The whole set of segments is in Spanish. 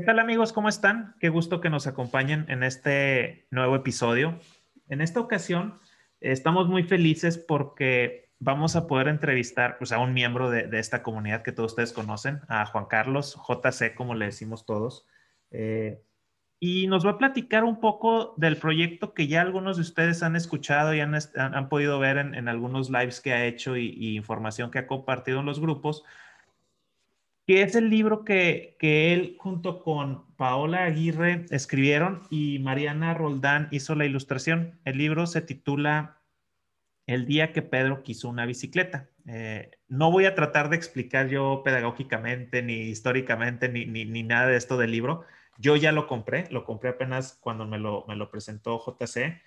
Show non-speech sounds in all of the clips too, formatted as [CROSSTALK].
¿Qué tal amigos? ¿Cómo están? Qué gusto que nos acompañen en este nuevo episodio. En esta ocasión estamos muy felices porque vamos a poder entrevistar pues, a un miembro de, esta comunidad que todos ustedes conocen, a Juan Carlos, JC, como le decimos todos. Eh, y nos va a platicar un poco del proyecto que ya algunos de ustedes han escuchado y han, podido ver en, algunos lives que ha hecho y información que ha compartido en los grupos que es el libro que, él junto con Paola Aguirre escribieron y Mariana Roldán hizo la ilustración. El libro se titula El día que Pedro quiso una bicicleta. Eh, no voy a tratar de explicar yo pedagógicamente, ni históricamente, ni, ni, nada de esto del libro. Yo ya lo compré, lo compré apenas cuando me lo, me lo presentó JC.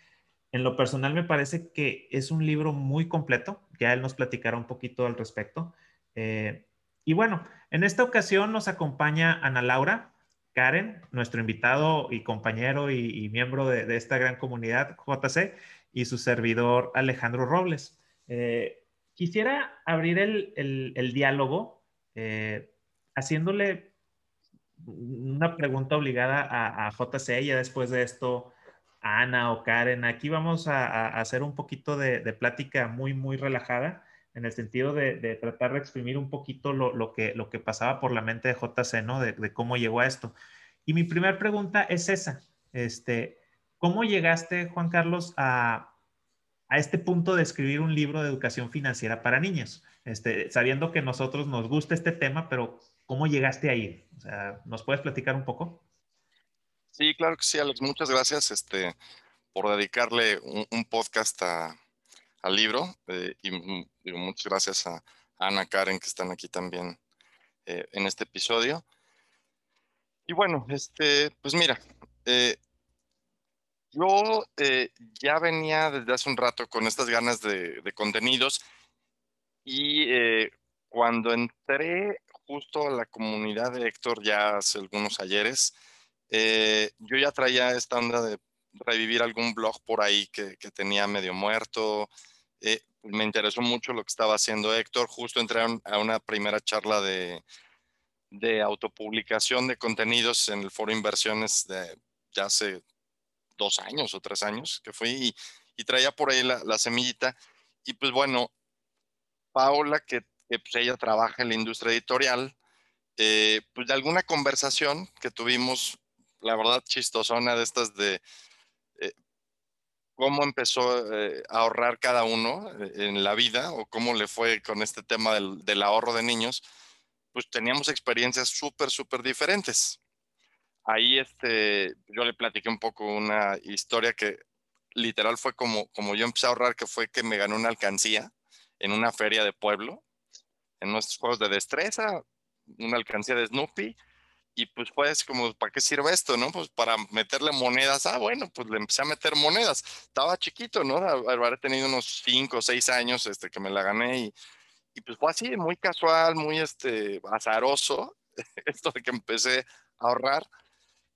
En lo personal me parece que es un libro muy completo, ya él nos platicará un poquito al respecto. Eh, y bueno, en esta ocasión nos acompaña Ana Laura, Karen, nuestro invitado y compañero y, miembro de, esta gran comunidad JC, y su servidor Alejandro Robles. Eh, quisiera abrir el, diálogo eh, haciéndole una pregunta obligada a, JC y después de esto a Ana o Karen. Aquí vamos a, hacer un poquito de, de, plática muy, muy relajada en el sentido de, tratar de exprimir un poquito lo, que, pasaba por la mente de JC, ¿no? De, cómo llegó a esto. Y mi primera pregunta es esa. Este, ¿Cómo llegaste, Juan Carlos, a, este punto de escribir un libro de educación financiera para niños? Este, sabiendo que nosotros nos gusta este tema, pero ¿cómo llegaste ahí? ¿nos puedes platicar un poco? Sí, claro que sí, Alex. Muchas gracias este, por dedicarle un podcast a, al libro eh, y mm, digo, muchas gracias a, Ana Karen que están aquí también eh, en este episodio. Y bueno, este, pues mira, eh, yo ya venía desde hace un rato con estas ganas de, contenidos y cuando entré justo a la comunidad de Héctor ya hace algunos ayeres, yo ya traía esta onda de revivir algún blog por ahí que, que tenía medio muerto, eh, me interesó mucho lo que estaba haciendo Héctor. Justo entré a una primera charla de, de autopublicación de contenidos en el Foro Inversiones de ya hace dos años o tres años que fui y, traía por ahí la, semillita. Y pues bueno, Paola, que, pues ella trabaja en la industria editorial, eh, pues de alguna conversación que tuvimos, la verdad chistosona de estas de cómo empezó eh, a ahorrar cada uno eh, en la vida o cómo le fue con este tema del, ahorro de niños, pues teníamos experiencias súper, súper diferentes. Ahí este, yo le platiqué un poco una historia que literal fue como, como yo empecé a ahorrar, que fue que me gané una alcancía en una feria de pueblo, en nuestros juegos de destreza, una alcancía de Snoopy, y pues pues como, ¿para qué sirve esto, no? Pues para meterle monedas. Ah, bueno, pues le empecé a meter monedas. Estaba chiquito, ¿no? Habré tenido unos cinco o seis años este, que me la gané y, y pues fue así, muy casual, muy este, azaroso, [LAUGHS] esto de que empecé a ahorrar.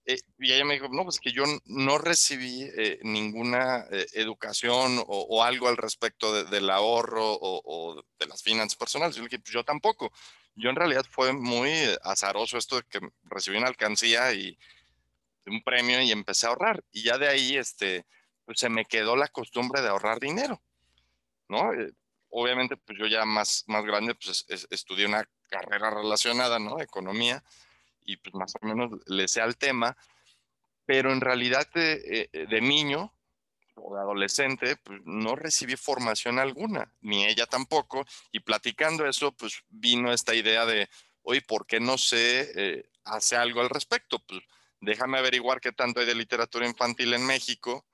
Eh, y ella me dijo, no, pues que yo no recibí eh, ninguna eh, educación o, algo al respecto del ahorro o, o, de las finanzas personales. Yo le dije, pues yo tampoco yo en realidad fue muy azaroso esto de que recibí una alcancía y un premio y empecé a ahorrar. Y ya de ahí, este, pues se me quedó la costumbre de ahorrar dinero, ¿no? Eh, obviamente, pues yo ya más, más grande, pues estudié una carrera relacionada, ¿no? Economía, y pues más o menos le sé al tema, pero en realidad de, eh, de niño, o de adolescente, pues no recibí formación alguna, ni ella tampoco, y platicando eso, pues vino esta idea de, oye, ¿por qué no se eh, hace algo al respecto? Pues déjame averiguar qué tanto hay de literatura infantil en México,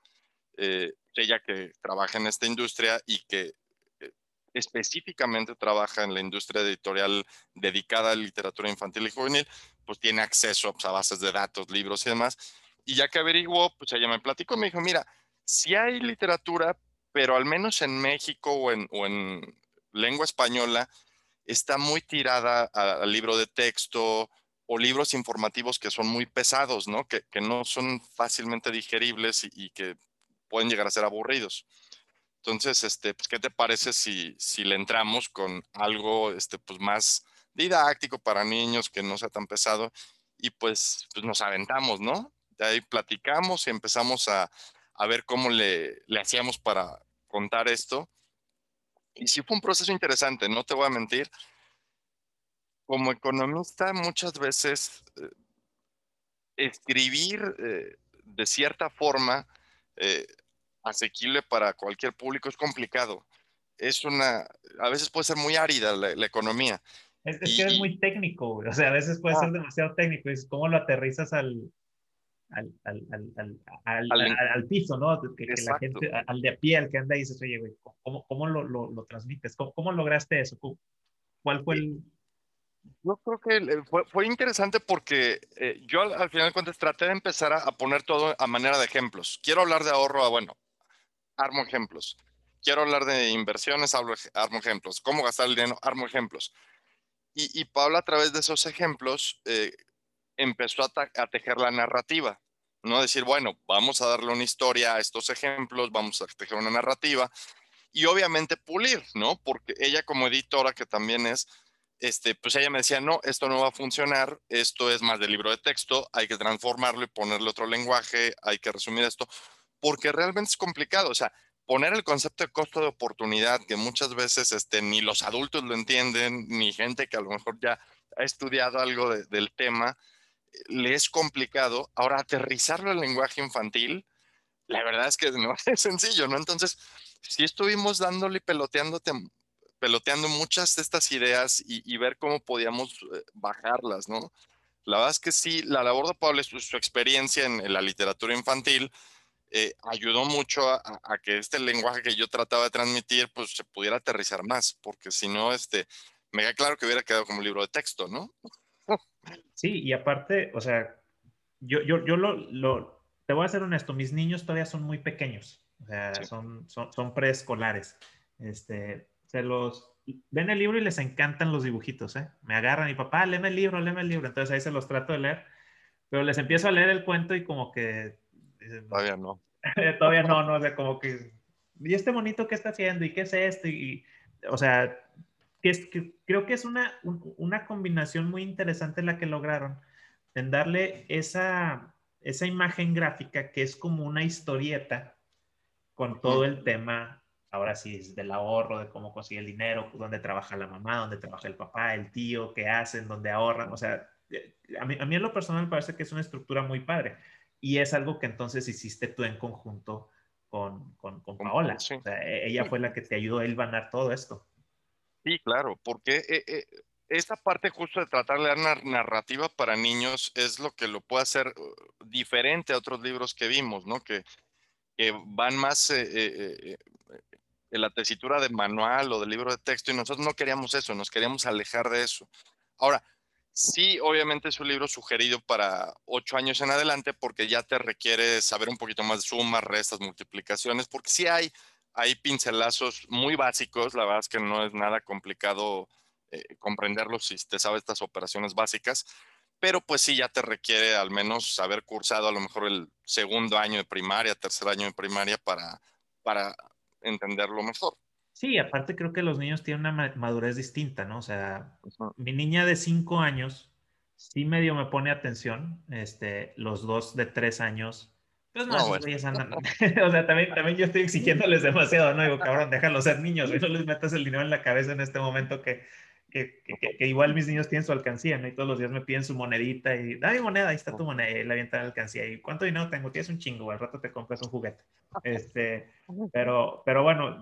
eh, ella que trabaja en esta industria y que eh, específicamente trabaja en la industria editorial dedicada a literatura infantil y juvenil, pues tiene acceso pues, a bases de datos, libros y demás. Y ya que averiguó, pues ella me platicó, me dijo, mira, si hay literatura, pero al menos en México o en, lengua española, está muy tirada al libro de texto o libros informativos que son muy pesados, ¿no? Que, no son fácilmente digeribles y, que pueden llegar a ser aburridos. Entonces, este, pues, ¿qué te parece si, si le entramos con algo este, pues, más didáctico para niños, que no sea tan pesado? y pues, pues nos aventamos, ¿no? De ahí platicamos y empezamos a, a ver cómo le, le hacíamos para contar esto. Y sí fue un proceso interesante, no te voy a mentir. Como economista, muchas veces eh, escribir eh, de cierta forma eh, asequible para cualquier público es complicado. Es una, a veces puede ser muy árida la, economía. Es, que es muy técnico, o sea, a veces puede ser ah. demasiado técnico. Es cómo lo aterrizas al, al, al, al, al piso, ¿no? Que, la gente, al de a pie, al que anda y dices, oye, güey, ¿cómo, cómo lo, lo, lo, transmites? ¿Cómo, ¿Cómo, lograste eso? ¿Cuál fue el, yo creo que fue, fue interesante porque eh, yo al, final de cuentas traté de empezar a, poner todo a manera de ejemplos. Quiero hablar de ahorro, bueno, armo ejemplos. Quiero hablar de inversiones, armo ejemplos. ¿Cómo gastar el dinero? Armo ejemplos. Y, y Pablo a través de esos ejemplos eh, empezó a, a, tejer la narrativa. No decir, bueno, vamos a darle una historia a estos ejemplos, vamos a tejer una narrativa y obviamente pulir, ¿no? Porque ella como editora, que también es, este, pues ella me decía, no, esto no va a funcionar, esto es más de libro de texto, hay que transformarlo y ponerle otro lenguaje, hay que resumir esto, porque realmente es complicado, o sea, poner el concepto de costo de oportunidad, que muchas veces este, ni los adultos lo entienden, ni gente que a lo mejor ya ha estudiado algo del tema, le es complicado. Ahora, aterrizarlo al lenguaje infantil, la verdad es que no [LAUGHS] es sencillo, ¿no? Entonces, si estuvimos dándole y peloteándote peloteando muchas de estas ideas y, ver cómo podíamos eh, bajarlas, ¿no? La verdad es que sí, la labor de Pablo, su, su experiencia en, la literatura infantil, eh, ayudó mucho a, que este lenguaje que yo trataba de transmitir, pues se pudiera aterrizar más, porque si no, este, me queda claro que hubiera quedado como un libro de texto, ¿no? Sí, y aparte, o sea, yo, yo, yo lo, lo, te voy a ser honesto, mis niños todavía son muy pequeños, o sea, son, son, son preescolares. Este, se los ven el libro y les encantan los dibujitos, ¿eh? Me agarran y papá, léeme el libro, léeme el libro. Entonces ahí se los trato de leer, pero les empiezo a leer el cuento y como que... Todavía no. [LAUGHS] todavía no, no, o sea, como que... ¿Y este bonito qué está haciendo? ¿Y qué es esto? Y, o sea, que, es, que creo que es una, una combinación muy interesante la que lograron en darle esa, esa imagen gráfica que es como una historieta con todo el tema ahora sí es del ahorro, de cómo consigue el dinero, dónde trabaja la mamá, dónde trabaja el papá, el tío, qué hacen, dónde ahorran. O sea, eh, a mí, a mí en lo personal parece que es una estructura muy padre. Y es algo que entonces hiciste tú en conjunto con, con, con Paola. O sea, e, ella fue la que te ayudó a hilvanar todo esto. Sí, claro, porque eh, eh, esta parte justo de tratar de dar narrativa para niños es lo que lo puede hacer uh, diferente a otros libros que vimos, ¿no? Que, que van más la tesitura de manual o del libro de texto y nosotros no queríamos eso, nos queríamos alejar de eso. Ahora, sí, obviamente es un libro sugerido para ocho años en adelante porque ya te requiere saber un poquito más de sumas, restas, multiplicaciones, porque sí hay, hay pincelazos muy básicos, la verdad es que no es nada complicado eh, comprenderlos si te sabes estas operaciones básicas, pero pues sí ya te requiere al menos haber cursado a lo mejor el segundo año de primaria, tercer año de primaria para, para entenderlo mejor. Sí, aparte creo que los niños tienen una madurez distinta, ¿no? O sea, mi niña de cinco años sí medio me pone atención, este, los dos de tres años, pues no, [LAUGHS] [LAUGHS] o sea, también, también yo estoy exigiéndoles demasiado, ¿no? Digo, cabrón, [LAUGHS] déjalos ser niños, no les metas el dinero en la cabeza en este momento que que, igual mis niños tienen su alcancía, ¿no? Y todos los días me piden su monedita y, dame moneda, ahí está tu moneda, y la avientan la alcancía. ¿Y cuánto dinero tengo? Tienes un chingo, al rato te compras un juguete. Este, pero, pero bueno,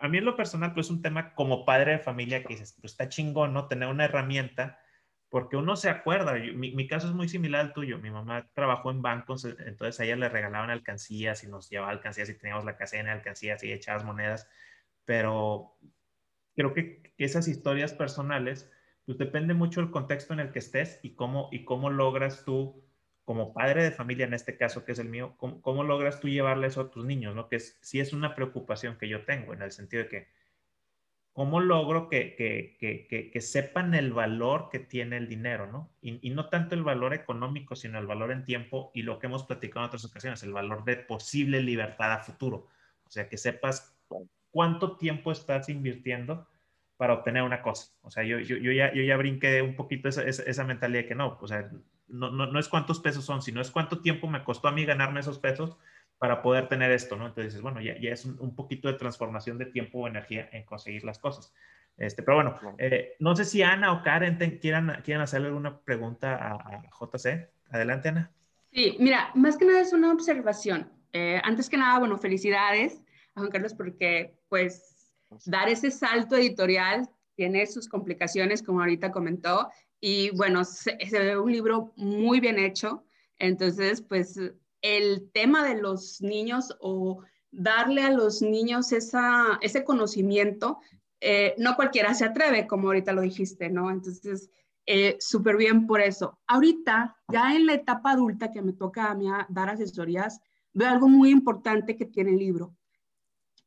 a mí en lo personal, pues es un tema como padre de familia que dices, pues está chingón, ¿no? Tener una herramienta, porque uno se acuerda, mi, mi, caso es muy similar al tuyo, mi mamá trabajó en bancos, entonces a ella le regalaban alcancías y nos llevaba alcancías y teníamos la casa de alcancías y echabas monedas, pero creo que esas historias personales, pues depende mucho del contexto en el que estés y cómo, y cómo logras tú, como padre de familia en este caso, que es el mío, cómo, logras tú llevarle eso a tus niños, ¿no? Que es, sí es una preocupación que yo tengo, en el sentido de que, ¿cómo logro que, que, que, que sepan el valor que tiene el dinero, ¿no? Y, y, no tanto el valor económico, sino el valor en tiempo y lo que hemos platicado en otras ocasiones, el valor de posible libertad a futuro. O sea, que sepas cuánto tiempo estás invirtiendo para obtener una cosa. O sea, yo, yo, yo, ya, yo ya brinqué un poquito esa, esa, mentalidad que no, o sea, no, no, no, es cuántos pesos son, sino es cuánto tiempo me costó a mí ganarme esos pesos para poder tener esto, ¿no? Entonces, bueno, ya, ya es un, poquito de transformación de tiempo o energía en conseguir las cosas. Este, pero bueno, eh, no sé si Ana o Karen quieran, quieran hacerle alguna pregunta a, JC. Adelante, Ana. Sí, mira, más que nada es una observación. Eh, antes que nada, bueno, felicidades a Juan Carlos porque, pues, dar ese salto editorial tiene sus complicaciones, como ahorita comentó, y bueno, se, se ve un libro muy bien hecho. Entonces, pues el tema de los niños o darle a los niños esa, ese conocimiento, eh, no cualquiera se atreve, como ahorita lo dijiste, ¿no? Entonces, eh, súper bien por eso. Ahorita, ya en la etapa adulta que me toca a mí dar asesorías, veo algo muy importante que tiene el libro,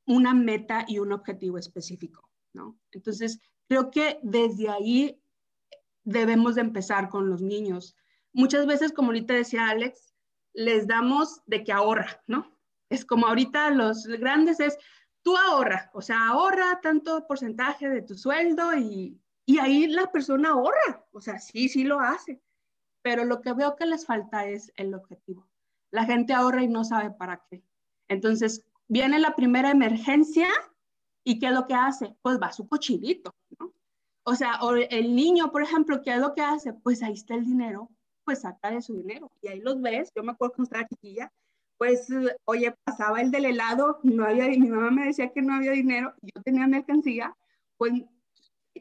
una meta y un objetivo específico, ¿no? Entonces, creo que desde ahí debemos de empezar con los niños. Muchas veces, como ahorita decía Alex, les damos de que ahorra, ¿no? Es como ahorita los grandes es, tú ahorra, o sea, ahorra tanto porcentaje de tu sueldo y, y ahí la persona ahorra, o sea, sí, sí lo hace, pero lo que veo que les falta es el objetivo. La gente ahorra y no sabe para qué. Entonces, viene la primera emergencia y ¿qué es lo que hace? Pues va a su cochinito, ¿no? O sea, el niño, por ejemplo, ¿qué es lo que hace? Pues ahí está el dinero, pues saca de su dinero. Y ahí los ves, yo me acuerdo cuando estaba chiquilla, pues, oye, pasaba el del helado, no había, mi mamá me decía que no había dinero, yo tenía mercancía, pues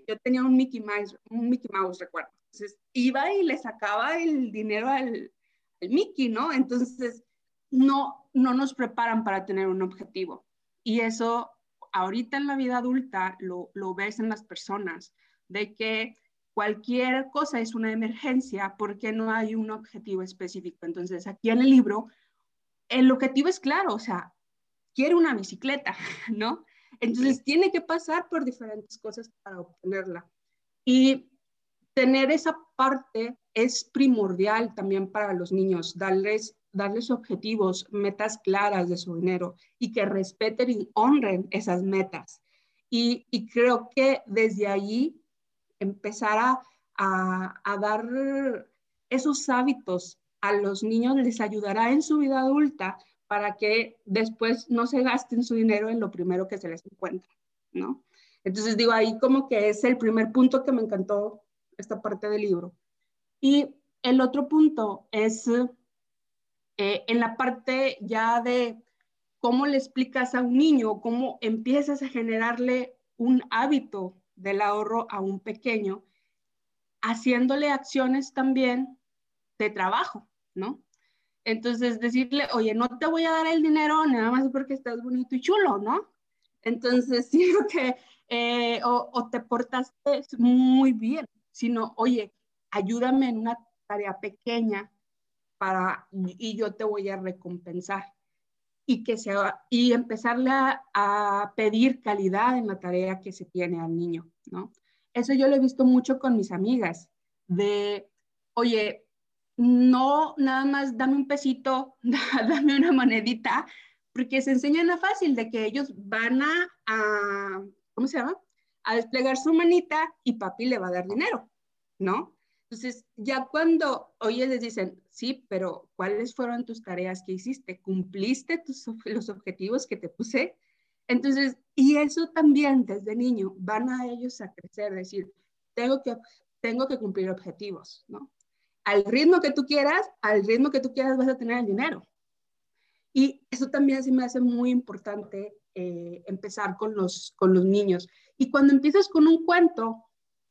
yo tenía un Mickey Mouse, un Mickey Mouse, recuerdo. Entonces, iba y le sacaba el dinero al, al Mickey, ¿no? Entonces, no, no nos preparan para tener un objetivo. Y eso, ahorita en la vida adulta, lo, lo ves en las personas, de que cualquier cosa es una emergencia porque no hay un objetivo específico. Entonces, aquí en el libro, el objetivo es claro, o sea, quiere una bicicleta, [LAUGHS] ¿no? Entonces, tiene que pasar por diferentes cosas para obtenerla. Y tener esa parte es primordial también para los niños, darles, darles objetivos, metas claras de su dinero y que respeten y honren esas metas. Y, y creo que desde allí empezar a, a, dar esos hábitos a los niños les ayudará en su vida adulta para que después no se gasten su dinero en lo primero que se les encuentra, ¿no? Entonces digo, ahí como que es el primer punto que me encantó esta parte del libro. Y el otro punto es eh, en la parte ya de cómo le explicas a un niño, cómo empiezas a generarle un hábito del ahorro a un pequeño, haciéndole acciones también de trabajo, ¿no? Entonces, decirle, oye, no te voy a dar el dinero nada más porque estás bonito y chulo, ¿no? Entonces, [LAUGHS] sino que, eh, o, te portaste muy bien, sino, oye, ayúdame en una tarea pequeña para, y yo te voy a recompensar y, que sea, y empezarle a, pedir calidad en la tarea que se tiene al niño, ¿no? Eso yo lo he visto mucho con mis amigas, de, oye, no nada más dame un pesito, [LAUGHS] dame una monedita, porque se enseñan a fácil de que ellos van a, a, ¿cómo se llama? A desplegar su manita y papi le va a dar dinero, ¿no? Entonces, ya cuando, oye, les dicen, sí, pero ¿cuáles fueron tus tareas que hiciste? ¿Cumpliste tus, los objetivos que te puse? Entonces, y eso también desde niño van a ellos a crecer, decir, tengo que, tengo que cumplir objetivos, ¿no? Al ritmo que tú quieras, al ritmo que tú quieras vas a tener el dinero. Y eso también sí me hace muy importante eh, empezar con los, con los niños. Y cuando empiezas con un cuento,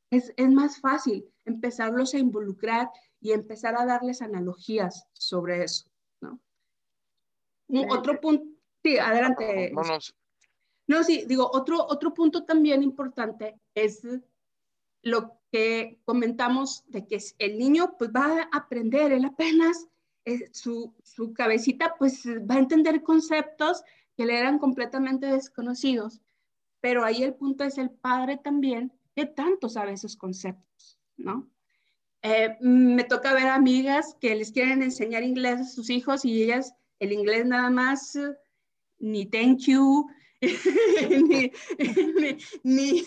es, es más fácil empezarlos a involucrar y empezar a darles analogías sobre eso, ¿no? Otro punto, sí, adelante. No, no, no, sí, digo, otro, otro punto también importante es lo que comentamos de que el niño pues va a aprender, él apenas, eh, su, su cabecita pues va a entender conceptos que le eran completamente desconocidos, pero ahí el punto es el padre también ¿Qué tanto sabe esos conceptos? ¿No? Eh, me toca ver amigas que les quieren enseñar inglés a sus hijos y ellas el inglés nada más ni thank you, [LAUGHS] ni,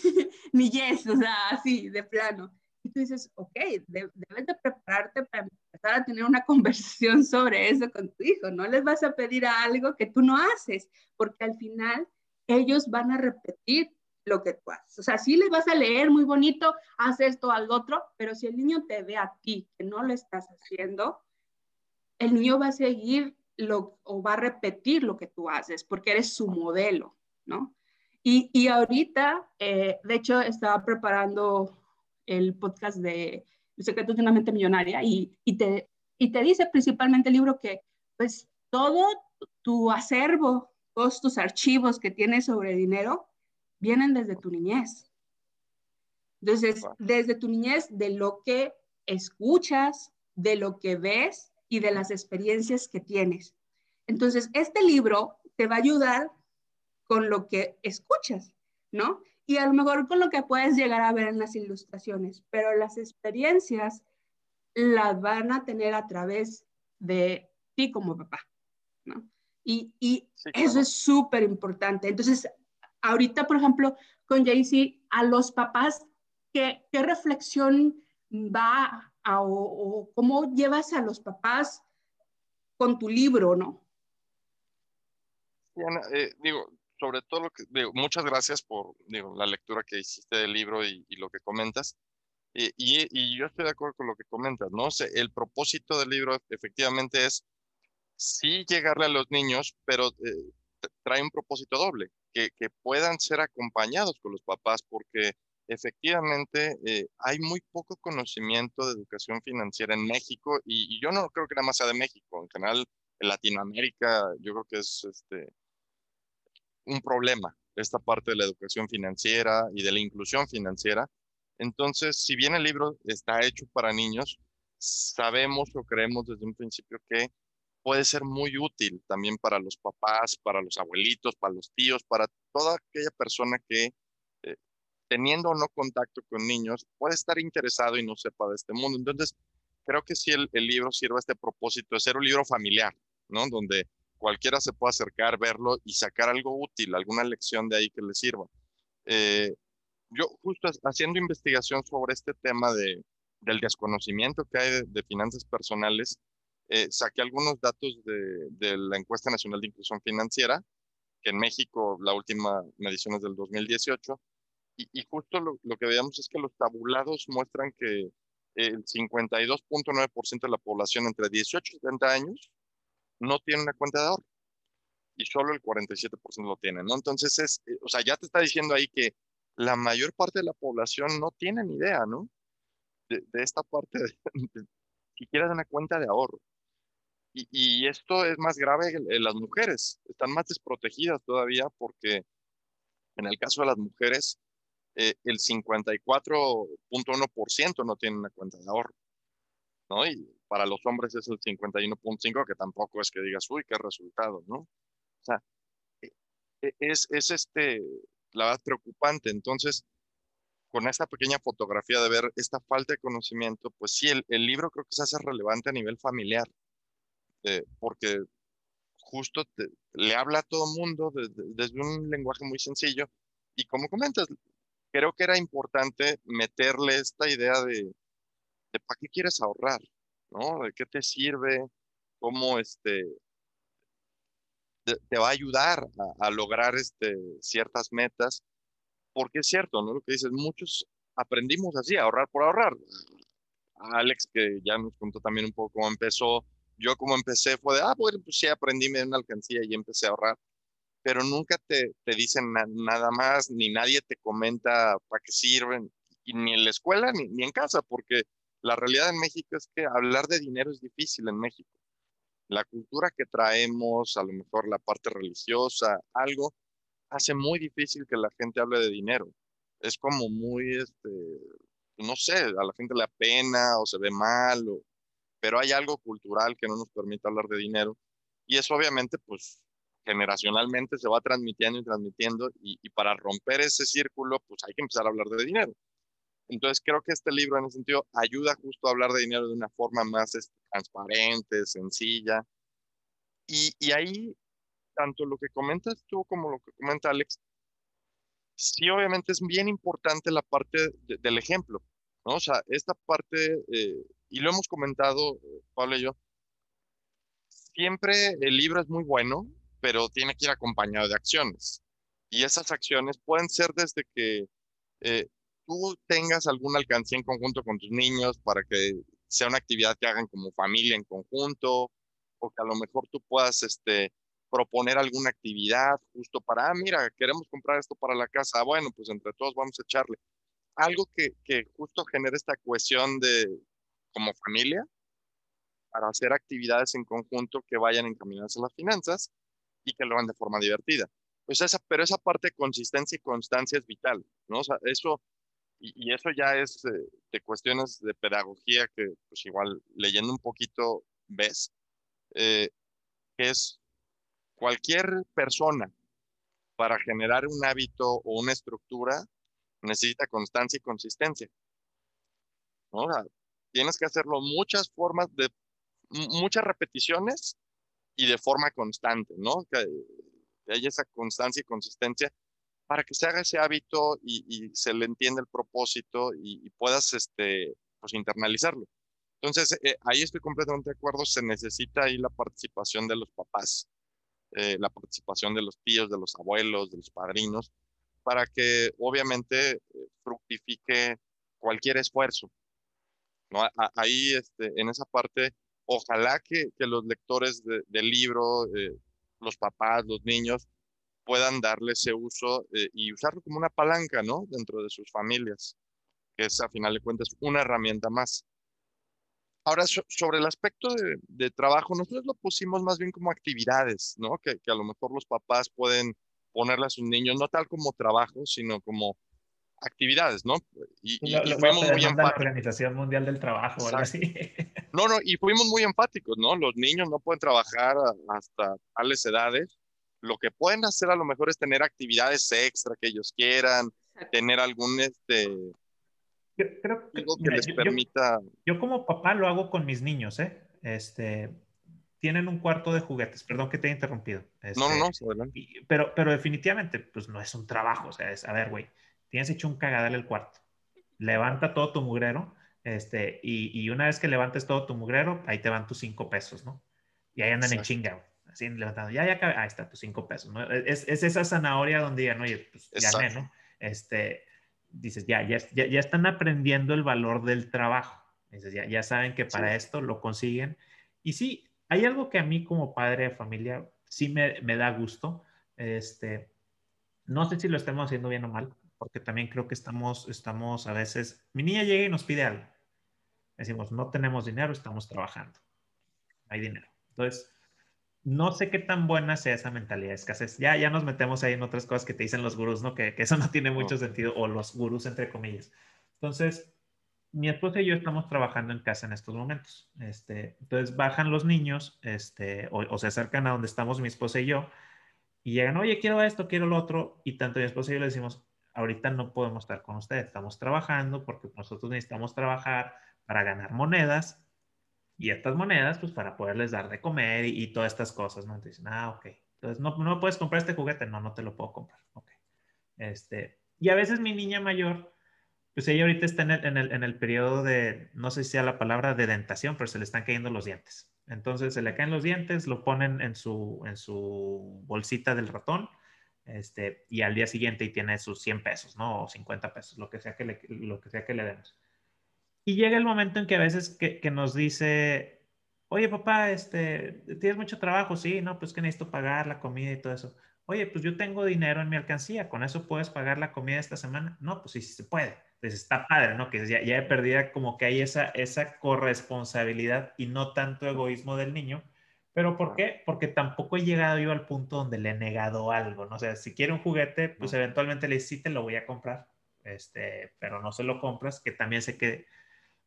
ni, yes, o sea, así de plano. Y tú dices, ok, debes de prepararte para empezar a tener una [LAUGHS] conversación sobre eso con tu hijo. No les vas a pedir algo que tú no haces, porque al final ellos van a repetir lo que tú haces. O sea, sí les vas a leer muy bonito, haz esto, al otro, pero si el niño te ve a ti que no lo estás haciendo, el niño va a seguir lo, o va a repetir lo que tú haces porque eres su modelo, ¿no? Y, y ahorita, eh, de hecho, estaba preparando el podcast de Los secretos de una mente millonaria y, y, te, y te dice principalmente el libro que pues todo tu acervo, todos tus archivos que tienes sobre dinero vienen desde tu niñez. Entonces, desde tu niñez, de lo que escuchas, de lo que ves y de las experiencias que tienes. Entonces, este libro te va a ayudar con lo que escuchas, ¿no? Y a lo mejor con lo que puedes llegar a ver en las ilustraciones, pero las experiencias las van a tener a través de ti como papá, ¿no? Y, y eso es súper importante. Entonces, ahorita, por ejemplo, con Jaycee, a los papás, ¿qué, reflexión va o, cómo llevas a los papás con tu libro, no? Eh, digo, sobre todo muchas gracias por la lectura que hiciste del libro y, lo que comentas. y, y, yo estoy de acuerdo con lo que comentas, ¿no? el propósito del libro efectivamente es sí llegarle a los niños, pero eh, trae un propósito doble, que, puedan ser acompañados con los papás, porque efectivamente eh, hay muy poco conocimiento de educación financiera en México y, y, yo no creo que nada más sea de México, en general en Latinoamérica yo creo que es este, un problema esta parte de la educación financiera y de la inclusión financiera. Entonces, si bien el libro está hecho para niños, sabemos o creemos desde un principio que puede ser muy útil también para los papás, para los abuelitos, para los tíos, para toda aquella persona que eh, teniendo o no contacto con niños puede estar interesado y no sepa de este mundo. Entonces, creo que sí el, libro sirve a este propósito de ser un libro familiar, ¿no? Donde cualquiera se puede acercar, verlo y sacar algo útil, alguna lección de ahí que le sirva. Eh, yo justo haciendo investigación sobre este tema de, del desconocimiento que hay de, finanzas personales, eh, saqué algunos datos de, de, la encuesta nacional de inclusión financiera, que en México la última medición es del 2018, y, y justo lo, lo, que veamos es que los tabulados muestran que el 52.9% de la población entre 18 y 70 años no tiene una cuenta de ahorro y solo el 47% lo tiene, ¿no? Entonces, es, eh, o sea, ya te está diciendo ahí que la mayor parte de la población no tiene ni idea, ¿no? De, esta parte, de, de, siquiera de una cuenta de ahorro. Y, esto es más grave en las mujeres, están más desprotegidas todavía porque en el caso de las mujeres, eh, el 54.1% no tiene una cuenta de ahorro, ¿no? Y para los hombres es el 51.5, que tampoco es que digas, uy, qué resultado, ¿no? O sea, e, e, es, es este, la verdad, preocupante. Entonces, con esta pequeña fotografía de ver esta falta de conocimiento, pues sí, el, el libro creo que se hace relevante a nivel familiar, eh, porque justo te, le habla a todo mundo desde, desde un lenguaje muy sencillo. Y como comentas, creo que era importante meterle esta idea de, de para qué quieres ahorrar, ¿no? ¿De qué te sirve? ¿Cómo este, te va a ayudar a, a, lograr este, ciertas metas? Porque es cierto, ¿no? Lo que dices, muchos aprendimos así, ahorrar por ahorrar. Alex, que ya nos contó también un poco cómo empezó, yo como empecé fue de, ah, bueno, pues sí, aprendí, me una alcancía y empecé a ahorrar. Pero nunca te, te dicen na nada más, ni nadie te comenta para qué sirven, ni en la escuela ni, ni en casa, porque la realidad en México es que hablar de dinero es difícil en México. La cultura que traemos, a lo mejor la parte religiosa, algo, hace muy difícil que la gente hable de dinero. Es como muy, este, no sé, a la gente le pena o se ve mal, o, pero hay algo cultural que no nos permite hablar de dinero. Y eso obviamente, pues, generacionalmente se va transmitiendo y transmitiendo, y, y para romper ese círculo, pues hay que empezar a hablar de dinero. Entonces creo que este libro en ese sentido ayuda justo a hablar de dinero de una forma más este, transparente, sencilla. Y, y, ahí, tanto lo que comentas tú como lo que comenta Alex, sí obviamente es bien importante la parte de, del ejemplo, ¿no? O sea, esta parte, eh, y lo hemos comentado, Pablo y yo, siempre el libro es muy bueno, pero tiene que ir acompañado de acciones. Y esas acciones pueden ser desde que eh, tú tengas alguna alcancía en conjunto con tus niños para que sea una actividad que hagan como familia en conjunto, o que a lo mejor tú puedas este, proponer alguna actividad justo para, ah, mira, queremos comprar esto para la casa, ah, bueno, pues entre todos vamos a echarle. Algo que, que justo genere esta cohesión de como familia para hacer actividades en conjunto que vayan encaminadas a las finanzas y que lo hagan de forma divertida. Pues esa, pero esa parte de consistencia y constancia es vital, ¿no? O sea, eso, y, eso ya es eh, de cuestiones de pedagogía que, pues igual leyendo un poquito ves, eh, que es cualquier persona para generar un hábito o una estructura necesita constancia y consistencia. ¿no? Tienes que hacerlo muchas formas de muchas repeticiones y de forma constante, ¿no? Que, haya esa constancia y consistencia para que se haga ese hábito y, se le entienda el propósito y, puedas este, pues, internalizarlo. Entonces, eh, ahí estoy completamente de acuerdo, se necesita ahí la participación de los papás, eh, la participación de los tíos, de los abuelos, de los padrinos, para que obviamente eh, fructifique cualquier esfuerzo. Ahí, este, en esa parte, ojalá que, que los lectores del libro, eh, los papás, los niños, puedan darle ese uso eh, y usarlo como una palanca, ¿no? Dentro de sus familias, que es a final de cuentas una herramienta más. Ahora, sobre el aspecto de, de, trabajo, nosotros lo pusimos más bien como actividades, ¿no? Que, que a lo mejor los papás pueden ponerle a sus niños, no tal como trabajo, sino como actividades, ¿no? Y, fuimos muy enfáticos. La Organización Mundial del Trabajo, algo así. [LAUGHS] No, no, y fuimos muy enfáticos, ¿no? Los niños no pueden trabajar hasta tales edades. Lo que pueden hacer a lo mejor es tener actividades extra que ellos quieran, tener algún, este, creo que, les permita... Yo, como papá lo hago con mis niños, ¿eh? Este, tienen un cuarto de juguetes, perdón que te he interrumpido. no, no, no, este, pero, pero definitivamente, pues no es un trabajo, o sea, es, a ver, güey, tienes hecho un cagadal el cuarto. Levanta todo tu mugrero, este, y, una vez que levantes todo tu mugrero, ahí te van tus cinco pesos, ¿no? Y ahí andan en chinga, así levantando, ya, ya, ahí está tus cinco pesos, ¿no? Es, esa zanahoria donde digan, oye, pues ya ¿no? Este, dices, ya, ya, ya, están aprendiendo el valor del trabajo. Dices, ya, ya saben que para esto lo consiguen. Y sí, hay algo que a mí como padre de familia sí me, me da gusto. Este, no sé si lo estamos haciendo bien o mal, porque también creo que estamos, estamos a veces, mi niña llega y nos pide algo. Decimos, no tenemos dinero, estamos trabajando. hay dinero. Entonces, no sé qué tan buena sea esa mentalidad de escasez. Ya, ya nos metemos ahí en otras cosas que te dicen los gurús, ¿no? Que, que eso no tiene mucho sentido, o los gurús entre comillas. Entonces, mi esposa y yo estamos trabajando en casa en estos momentos. Este, entonces, bajan los niños este, o, o, se acercan a donde estamos mi esposa y yo y llegan, oye, quiero esto, quiero lo otro. Y tanto mi esposa y yo le decimos, ahorita no podemos estar con ustedes, estamos trabajando porque nosotros necesitamos trabajar para ganar monedas y estas monedas, pues para poderles dar de comer y, todas estas cosas, ¿no? Entonces, ah, ok. Entonces, ¿no, ¿no puedes comprar este juguete? No, no te lo puedo comprar. Ok. Este, y a veces mi niña mayor, pues ella ahorita está en el, en el, en el periodo de, no sé si sea la palabra de dentación, pero se le están cayendo los dientes. Entonces se le caen los dientes, lo ponen en su, en su bolsita del ratón este, y al día siguiente y tiene sus 100 pesos, ¿no? O 50 pesos, lo que sea que le, lo que sea que le demos. Y llega el momento en que a veces que, nos dice, oye papá, este, ¿tienes mucho trabajo? Sí, no, pues que necesito pagar la comida y todo eso. Oye, pues yo tengo dinero en mi alcancía, ¿con eso puedes pagar la comida esta semana? No, pues sí, sí se puede. Pues está padre, ¿no? Que ya, ya he perdido como que hay esa, esa corresponsabilidad y no tanto egoísmo del niño, ¿Pero por qué? Porque tampoco he llegado yo al punto donde le he negado algo, ¿no? O sea, si quiere un juguete, pues eventualmente le sí te lo voy a comprar, este, pero no se lo compras, que también sé que,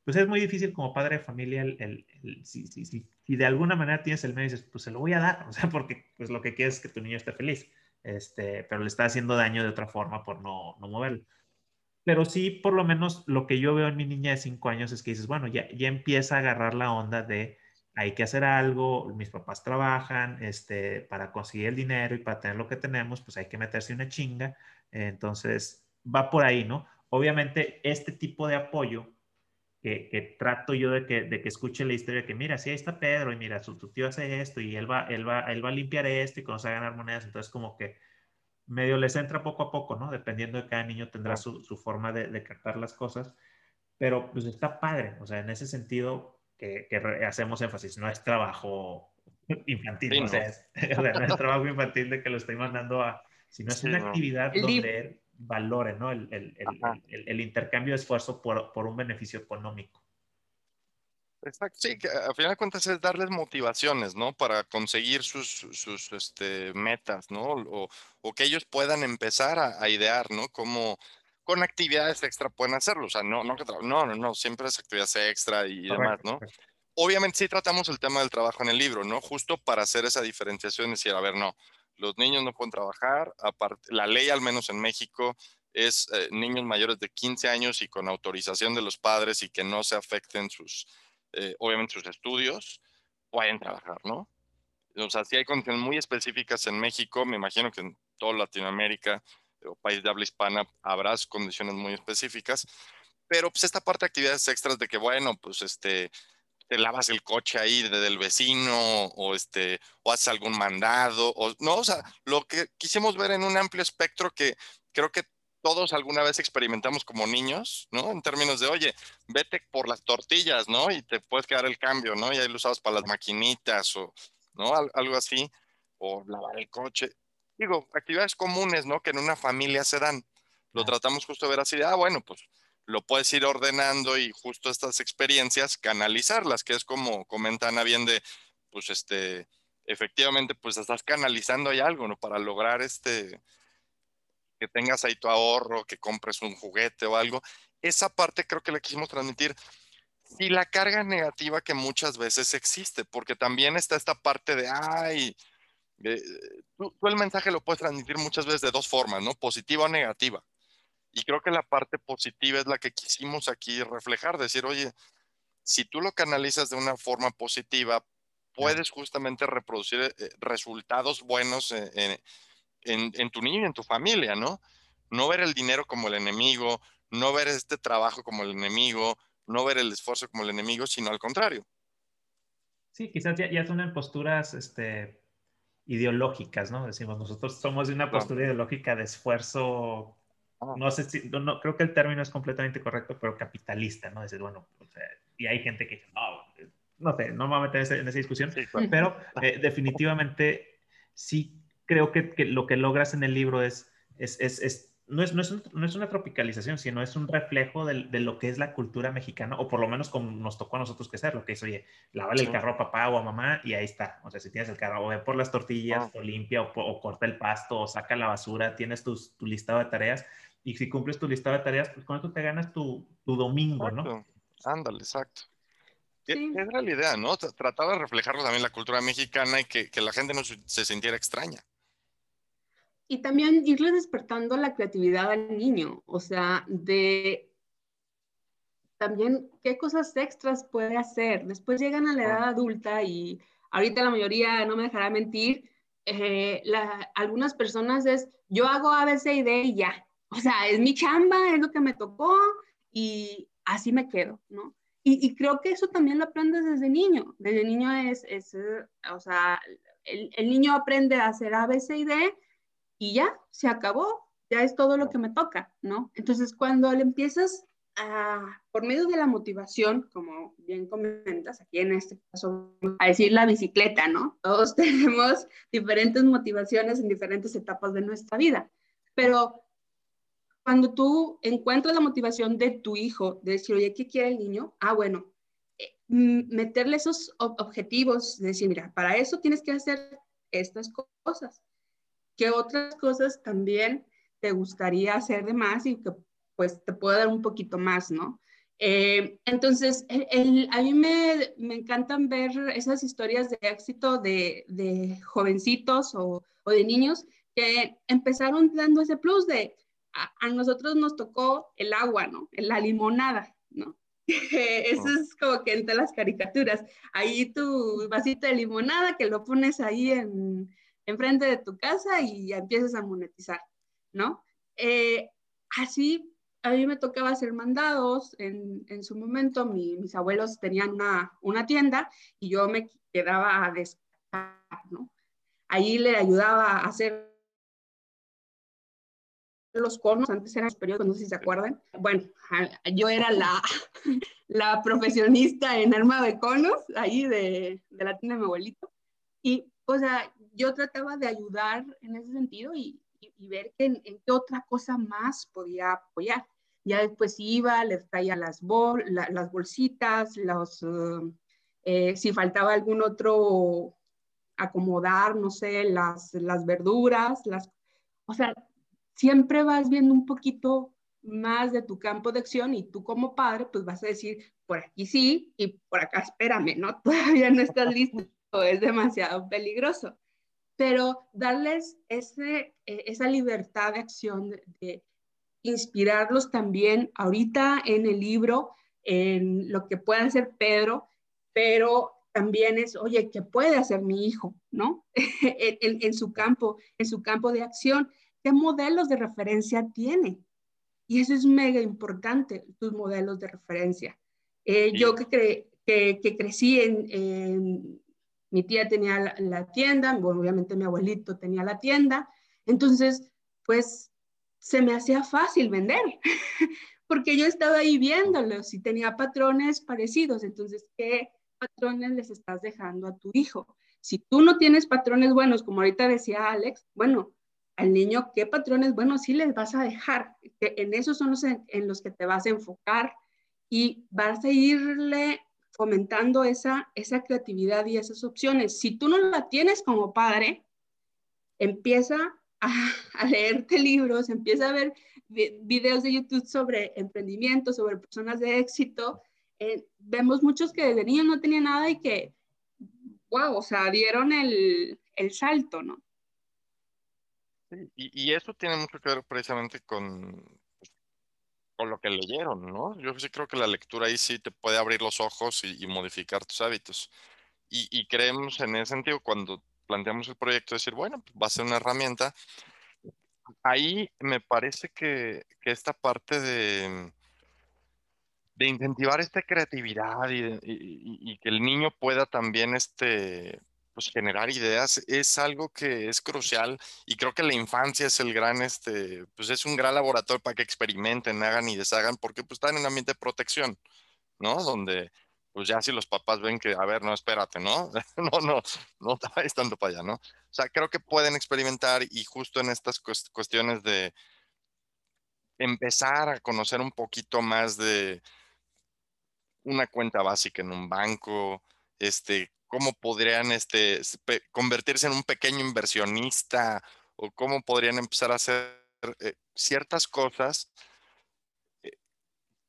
pues es muy difícil como padre de familia, el, el, si, si, si, si, de alguna manera tienes el medio, dices, pues se lo voy a dar, [LAUGHS] o sea, porque pues lo que quieres es que tu niño esté feliz, este, pero le está haciendo daño de otra forma por no, no moverlo. Pero sí, por lo menos lo que yo veo en mi niña de cinco años es que dices, bueno, ya, ya empieza a agarrar la onda de hay que hacer algo, mis papás trabajan, este, para conseguir el dinero y para tener lo que tenemos, pues hay que meterse una chinga. Entonces, va por ahí, ¿no? Obviamente, este tipo de apoyo que, trato yo de que, de que escuche la historia, que mira, si ahí está Pedro y mira, su, tío hace esto y él va, él, va, él va a limpiar esto y cuando se a ganar monedas, entonces como que medio les entra poco a poco, ¿no? Dependiendo de cada niño tendrá su, su forma de, de, captar las cosas, pero pues está padre, o sea, en ese sentido que, que hacemos énfasis, no es trabajo infantil, o, sea, es, [LAUGHS] no es trabajo infantil de que lo estoy mandando a, sino es una actividad donde él valore, ¿no? El, el, el, el, intercambio de esfuerzo por, por un beneficio económico. Exacto, sí, que a final de cuentas es darles motivaciones, ¿no? Para conseguir sus, sus este, metas, ¿no? O, o, que ellos puedan empezar a, a, idear, ¿no? Cómo con actividades extra pueden hacerlo. O sea, no, no, no, no, no siempre es actividades extra y demás, ¿no? Obviamente sí tratamos el tema del trabajo en el libro, ¿no? Justo para hacer esa diferenciación y decir, a ver, no, los niños no pueden trabajar, aparte, la ley al menos en México es eh, niños mayores de 15 años y con autorización de los padres y que no se afecten sus, eh, obviamente sus estudios, pueden trabajar, ¿no? O sea, si hay condiciones muy específicas en México, me imagino que en toda Latinoamérica o país de habla hispana habrá condiciones muy específicas, pero pues esta parte de actividades extras de que, bueno, pues este, te lavas el coche ahí del vecino o este o haces algún mandado o no, o sea, lo que quisimos ver en un amplio espectro que creo que todos alguna vez experimentamos como niños, ¿no? En términos de, oye, vete por las tortillas, ¿no? Y te puedes quedar el cambio, ¿no? Y ahí lo usabas para las maquinitas o, ¿no? Algo así, o lavar el coche. Digo, actividades comunes, ¿no? Que en una familia se dan. Lo tratamos justo de ver así, ah, bueno, pues lo puedes ir ordenando y justo estas experiencias canalizarlas, que es como comenta Ana bien de, pues este, efectivamente, pues estás canalizando ahí algo, ¿no? Para lograr este, que tengas ahí tu ahorro, que compres un juguete o algo. Esa parte creo que le quisimos transmitir. Y la carga negativa que muchas veces existe, porque también está esta parte de, ay, eh, tú, tú, el mensaje lo puedes transmitir muchas veces de dos formas, ¿no? Positiva o negativa. Y creo que la parte positiva es la que quisimos aquí reflejar, decir, oye, si tú lo canalizas de una forma positiva, puedes justamente reproducir eh, resultados buenos en, en, tu niño, en tu familia, ¿no? No ver el dinero como el enemigo, no ver este trabajo como el enemigo, no ver el esfuerzo como el enemigo, sino al contrario. Sí, quizás ya, ya son posturas este, ideológicas, ¿no? Decimos, nosotros somos de una postura ideológica de esfuerzo Ah. no sé si, no, creo que el término es completamente correcto, pero capitalista, ¿no? Decir, bueno, y hay gente que dice, no, no sé, no me voy a meter en esa discusión, pero eh, definitivamente sí creo que, que, lo que logras en el libro es, es, es, es no es, no, es no es, una tropicalización, sino es un reflejo de, de, lo que es la cultura mexicana, o por lo menos como nos tocó a nosotros que ser, lo que es, oye, lávale el carro a papá o a mamá y ahí está. O sea, si tienes el carro, o ve por las tortillas, ah. o limpia, o, o, corta el pasto, o saca la basura, tienes tus, tu listado de tareas y si cumples tu lista de tareas, pues con eso te ganas tu, tu domingo, ¿no? Ándale, exacto. Sí. Esa la idea, ¿no? Trataba de reflejarlo también la cultura mexicana y que, que la gente no se sintiera extraña. Y también irle despertando la creatividad al niño, o sea, de también qué cosas extras puede hacer. Después llegan a la edad adulta y ahorita la mayoría, no me dejará mentir, eh, la, algunas personas es, yo hago A, B, C y D y ya, o sea, es mi chamba, es lo que me tocó y así me quedo, ¿no? Y, creo que eso también lo aprendes desde niño. Desde niño es, es eh, o sea, el, el, niño aprende a hacer A, B, C y D y ya, se acabó, ya es todo lo que me toca, ¿no? Entonces, cuando le empiezas a, por medio de la motivación, como bien comentas, aquí en este caso, a decir la bicicleta, ¿no? Todos [LAUGHS] tenemos diferentes motivaciones en diferentes etapas de nuestra vida, pero cuando tú encuentras la motivación de tu hijo, de decir, oye, ¿qué quiere el niño? Ah, bueno, eh, meterle esos objetivos, de decir, mira, para eso tienes que hacer estas cosas. ¿Qué otras cosas también te gustaría hacer de más y que pues te puedo dar un poquito más, ¿no? Eh, entonces, a mí me, me, encantan ver esas historias de éxito de, de jovencitos o, o, de niños que empezaron dando ese plus de, a, nosotros nos tocó el agua, ¿no? La limonada, ¿no? [LAUGHS] Eso oh. es como que entre las caricaturas. Ahí tu vasito de limonada que lo pones ahí en, enfrente de tu casa y empiezas a monetizar, ¿no? Eh, así, a mí me tocaba hacer mandados. En, en su momento mis abuelos tenían una, una, tienda y yo me quedaba a descansar, ¿no? Ahí le ayudaba a hacer los conos, antes eran los periódicos, no sé si se acuerdan. Bueno, yo era la, [LAUGHS] la profesionista en arma de conos, ahí de, de la tienda de mi abuelito. Y, o sea, yo trataba de ayudar en ese sentido y, ver en, qué otra cosa más podía apoyar. Ya después iba, les traía las, bol, las bolsitas, los, uh, eh, si faltaba algún otro acomodar, no sé, las, las verduras, las, o sea, siempre vas viendo un poquito más de tu campo de acción y tú como padre, pues vas a decir, por aquí sí y por acá espérame, ¿no? [LAUGHS] Todavía no estás listo, es demasiado peligroso pero darles ese, eh, esa libertad de acción, de, inspirarlos también ahorita en el libro, en lo que pueda hacer Pedro, pero también es, oye, ¿qué puede hacer mi hijo, no? [LAUGHS] en, su campo, en su campo de acción, ¿qué modelos de referencia tiene? Y eso es mega importante, tus modelos de referencia. Eh, yo que, que, que, crecí en, mi tía tenía la, tienda, bueno, obviamente mi abuelito tenía la tienda, entonces, pues se me hacía fácil vender, [LAUGHS] porque yo estaba ahí viéndolos y tenía patrones parecidos, entonces, ¿qué patrones les estás dejando a tu hijo? Si tú no tienes patrones buenos, como ahorita decía Alex, bueno, al niño, ¿qué patrones buenos sí les vas a dejar? Que en esos son los en, en los que te vas a enfocar y vas a irle fomentando esa, esa creatividad y esas opciones. Si tú no la tienes como padre, empieza a, [LAUGHS] leerte libros, empieza a ver videos de YouTube sobre emprendimiento, sobre personas de éxito. Eh, vemos muchos que desde niños no tenían nada y que, wow, o sea, dieron el, el salto, ¿no? y, y, eso tiene mucho que ver precisamente con, con lo que leyeron, ¿no? Yo sí creo que la lectura ahí sí te puede abrir los ojos y, modificar tus hábitos. Y, creemos en ese sentido cuando planteamos el proyecto, decir, bueno, pues, va a ser una herramienta. Ahí me parece que, esta parte de, de incentivar esta creatividad y, y, que el niño pueda también este, pues generar ideas es algo que es crucial y creo que la infancia es el gran, este, pues es un gran laboratorio para que experimenten, hagan y deshagan, porque pues están en un ambiente de protección, ¿no? Donde pues ya si los papás ven que, a ver, no, espérate, ¿no? [LAUGHS] no, no, no te [LAUGHS] vayas tanto para allá, ¿no? O sea, creo que pueden experimentar y justo en estas cuestiones de empezar a conocer un poquito más de una cuenta básica en un banco, este, cómo podrían este, convertirse en un pequeño inversionista o cómo podrían empezar a hacer eh, ciertas cosas. Eh,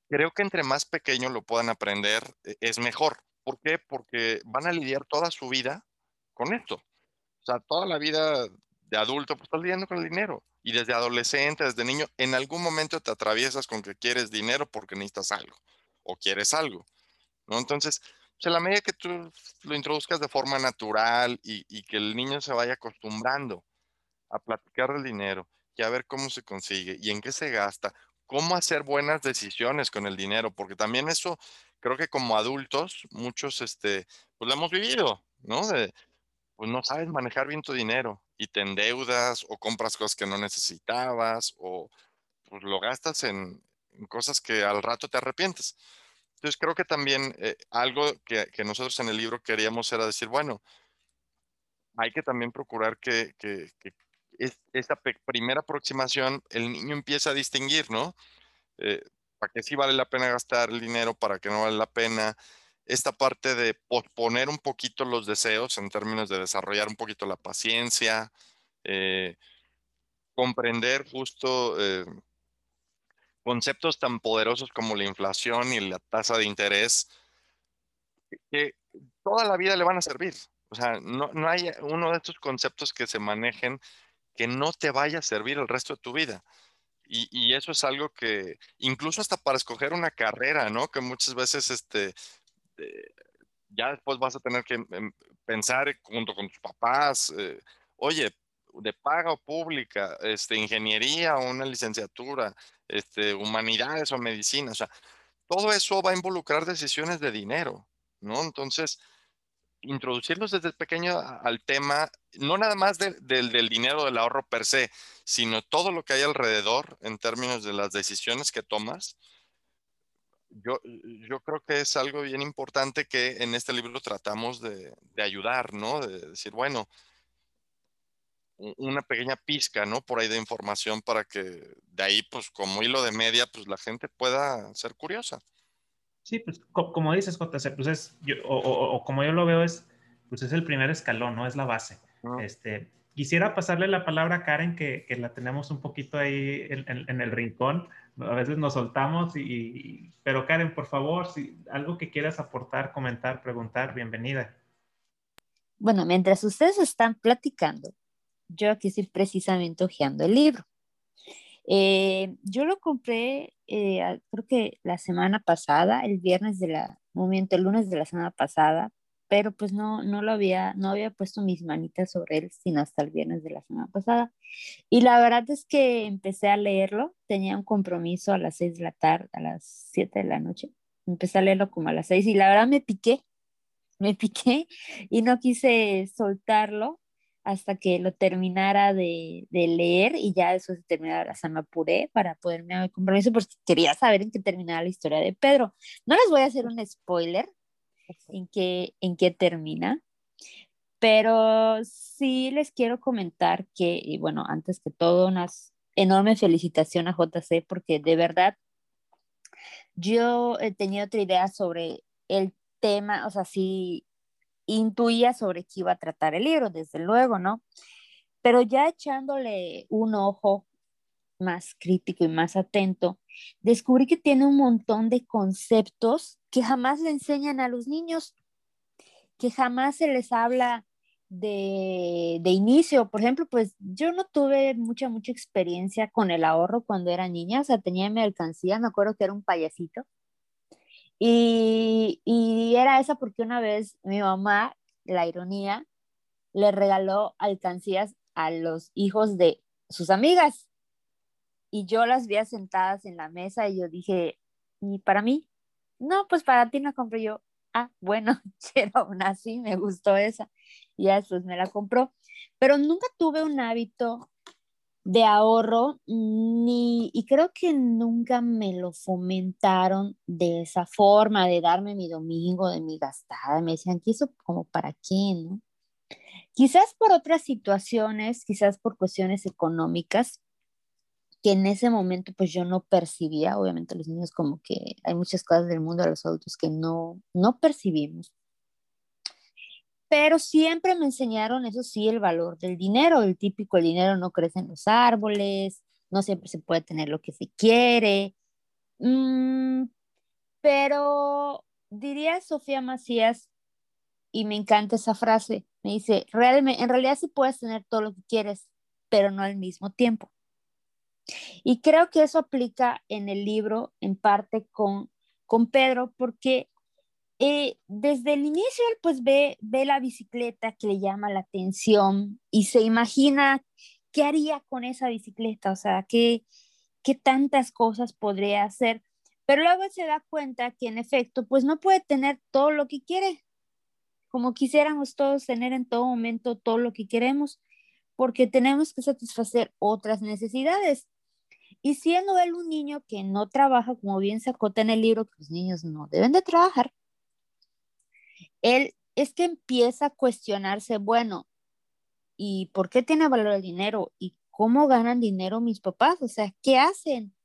creo que entre más pequeño lo puedan aprender eh, es mejor. ¿Por qué? Porque van a lidiar toda su vida con esto. O sea, toda la vida de adulto, pues estás lidiando con el dinero. Y desde adolescente, desde niño, en algún momento te atraviesas con que quieres dinero porque necesitas algo o quieres algo. ¿no? Entonces, sea, la medida que tú lo introduzcas de forma natural y, que el niño se vaya acostumbrando a platicar del dinero y a ver cómo se consigue y en qué se gasta, cómo hacer buenas decisiones con el dinero, porque también eso creo que como adultos muchos, este, pues lo hemos vivido, ¿no? De, pues no sabes manejar bien tu dinero y te endeudas o compras cosas que no necesitabas o pues lo gastas en cosas que al rato te arrepientes. Entonces creo que también eh, algo que, nosotros en el libro queríamos era decir, bueno, hay que también procurar que, que, esta primera aproximación el niño empiece a distinguir, ¿no? Eh, para qué sí vale la pena gastar el dinero, para qué no vale la pena. Esta parte de posponer un poquito los deseos en términos de desarrollar un poquito la paciencia, eh, comprender justo conceptos tan poderosos como la inflación y la tasa de interés, que toda la vida le van a servir. O sea, no, no hay uno de estos conceptos que se manejen que no te vaya a servir el resto de tu vida. Y, y, eso es algo que, incluso hasta para escoger una carrera, ¿no? Que muchas veces, este, eh, ya después vas a tener que em, pensar junto con tus papás, eh, oye, de paga pública, este, ingeniería o una licenciatura, este, humanidades o medicina, o sea, todo eso va a involucrar decisiones de dinero, ¿no? Entonces, introducirlos desde pequeño al tema, no nada más del dinero del ahorro per se, sino todo lo que hay alrededor en términos de las decisiones que tomas. Yo, yo creo que es algo bien importante que en este libro tratamos de, de ayudar, ¿no? De decir, bueno, una pequeña pizca, ¿no? Por ahí de información para que de ahí, pues como hilo de media, pues la gente pueda ser curiosa. Sí, pues como dices, JC, pues es, o, como yo lo veo, es, pues es el primer escalón, ¿no? Es la base. Este, quisiera pasarle la palabra a Karen, que, que la tenemos un poquito ahí en, en, el rincón. A veces nos soltamos, y, pero Karen, por favor, si algo que quieras aportar, comentar, preguntar, bienvenida. Bueno, mientras ustedes están platicando, yo aquí estoy precisamente hojeando el libro. Eh, yo lo compré, eh, creo que la semana pasada, el viernes de la, momento, el lunes de la semana pasada, pero pues no, no lo había, no había puesto mis manitas sobre él, sino hasta el viernes de la semana pasada. Y la verdad es que empecé a leerlo, tenía un compromiso a las seis de la tarde, a las siete de la noche. Empecé a leerlo como a las seis y la verdad me piqué, me piqué y no quise soltarlo hasta que lo terminara de, leer y ya eso se terminara, o sea, me apuré para poderme haber compromiso porque quería saber en qué terminaba la historia de Pedro. No les voy a hacer un spoiler en qué, en qué termina, pero sí les quiero comentar que, y bueno, antes que todo, una enorme felicitación a JC porque de verdad yo he tenido otra idea sobre el tema, o sea, sí intuía sobre qué iba a tratar el libro, desde luego, ¿no? Pero ya echándole un ojo más crítico y más atento, descubrí que tiene un montón de conceptos que jamás le enseñan a los niños, que jamás se les habla de, de, inicio. Por ejemplo, pues yo no tuve mucha, mucha experiencia con el ahorro cuando era niña, o sea, tenía mi alcancía, me acuerdo que era un payasito, y, era esa porque una vez mi mamá, la ironía, le regaló alcancías a los hijos de sus amigas. Y yo las vi sentadas en la mesa y yo dije, ¿y para mí? No, pues para ti no compré yo. Ah, bueno, [LAUGHS] pero aún así me gustó esa. Y ya después me la compró. Pero nunca tuve un hábito de ahorro, ni, y creo que nunca me lo fomentaron de esa forma, de darme mi domingo, de mi gastada. Me decían, ¿qué eso como para qué, no? Quizás por otras situaciones, quizás por cuestiones económicas, que en ese momento pues yo no percibía, obviamente los niños como que hay muchas cosas del mundo de los adultos que no, no percibimos pero siempre me enseñaron, eso sí, el valor del dinero, el típico, el dinero no crece en los árboles, no siempre se puede tener lo que se quiere, mm, pero diría Sofía Macías, y me encanta esa frase, me dice, realmente, en realidad sí puedes tener todo lo que quieres, pero no al mismo tiempo. Y creo que eso aplica en el libro en parte con, con Pedro, porque eh, desde el inicio él pues ve, ve la bicicleta que le llama la atención y se imagina qué haría con esa bicicleta, o sea, qué, qué tantas cosas podría hacer, pero luego se da cuenta que en efecto pues no puede tener todo lo que quiere, como quisiéramos todos tener en todo momento todo lo que queremos, porque tenemos que satisfacer otras necesidades. Y siendo él un niño que no trabaja, como bien se acota en el libro, que los niños no deben de trabajar, él es que empieza a cuestionarse, bueno, ¿y por qué tiene valor el dinero? ¿Y cómo ganan dinero mis papás? O sea, ¿qué hacen?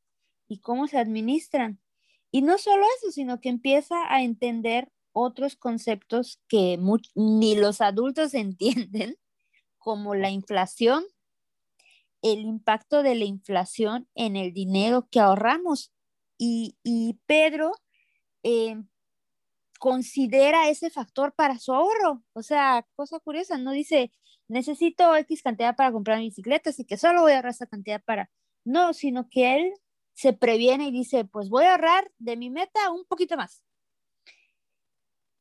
¿Y cómo se administran? Y no solo eso, sino que empieza a entender otros conceptos que ni los adultos [LAUGHS] entienden, como la inflación, el impacto de la inflación en el dinero que ahorramos. Y, Pedro eh, considera ese factor para su ahorro. O sea, cosa curiosa, no dice, necesito X cantidad para comprar mi bicicleta, así que solo voy a ahorrar esa cantidad para... No, sino que él se previene y dice, pues voy a ahorrar de mi meta un poquito más.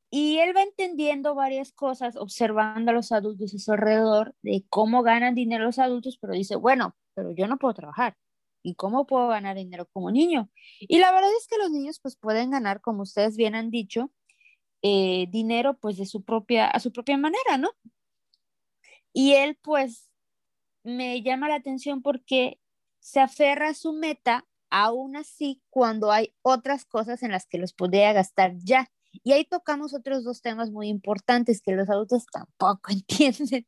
Y él va entendiendo varias cosas, observando a los adultos a su alrededor, de cómo ganan dinero los adultos, pero dice, bueno, pero yo no puedo trabajar. ¿Y cómo puedo ganar dinero como niño? Y la verdad es que los niños pues pueden ganar, como ustedes bien han dicho, eh, dinero pues de su propia, a su propia manera, ¿no? Y él pues me llama la atención porque se aferra a su meta aún así cuando hay otras cosas en las que los podría gastar ya. Y ahí tocamos otros dos temas muy importantes que los adultos tampoco [LAUGHS] entienden,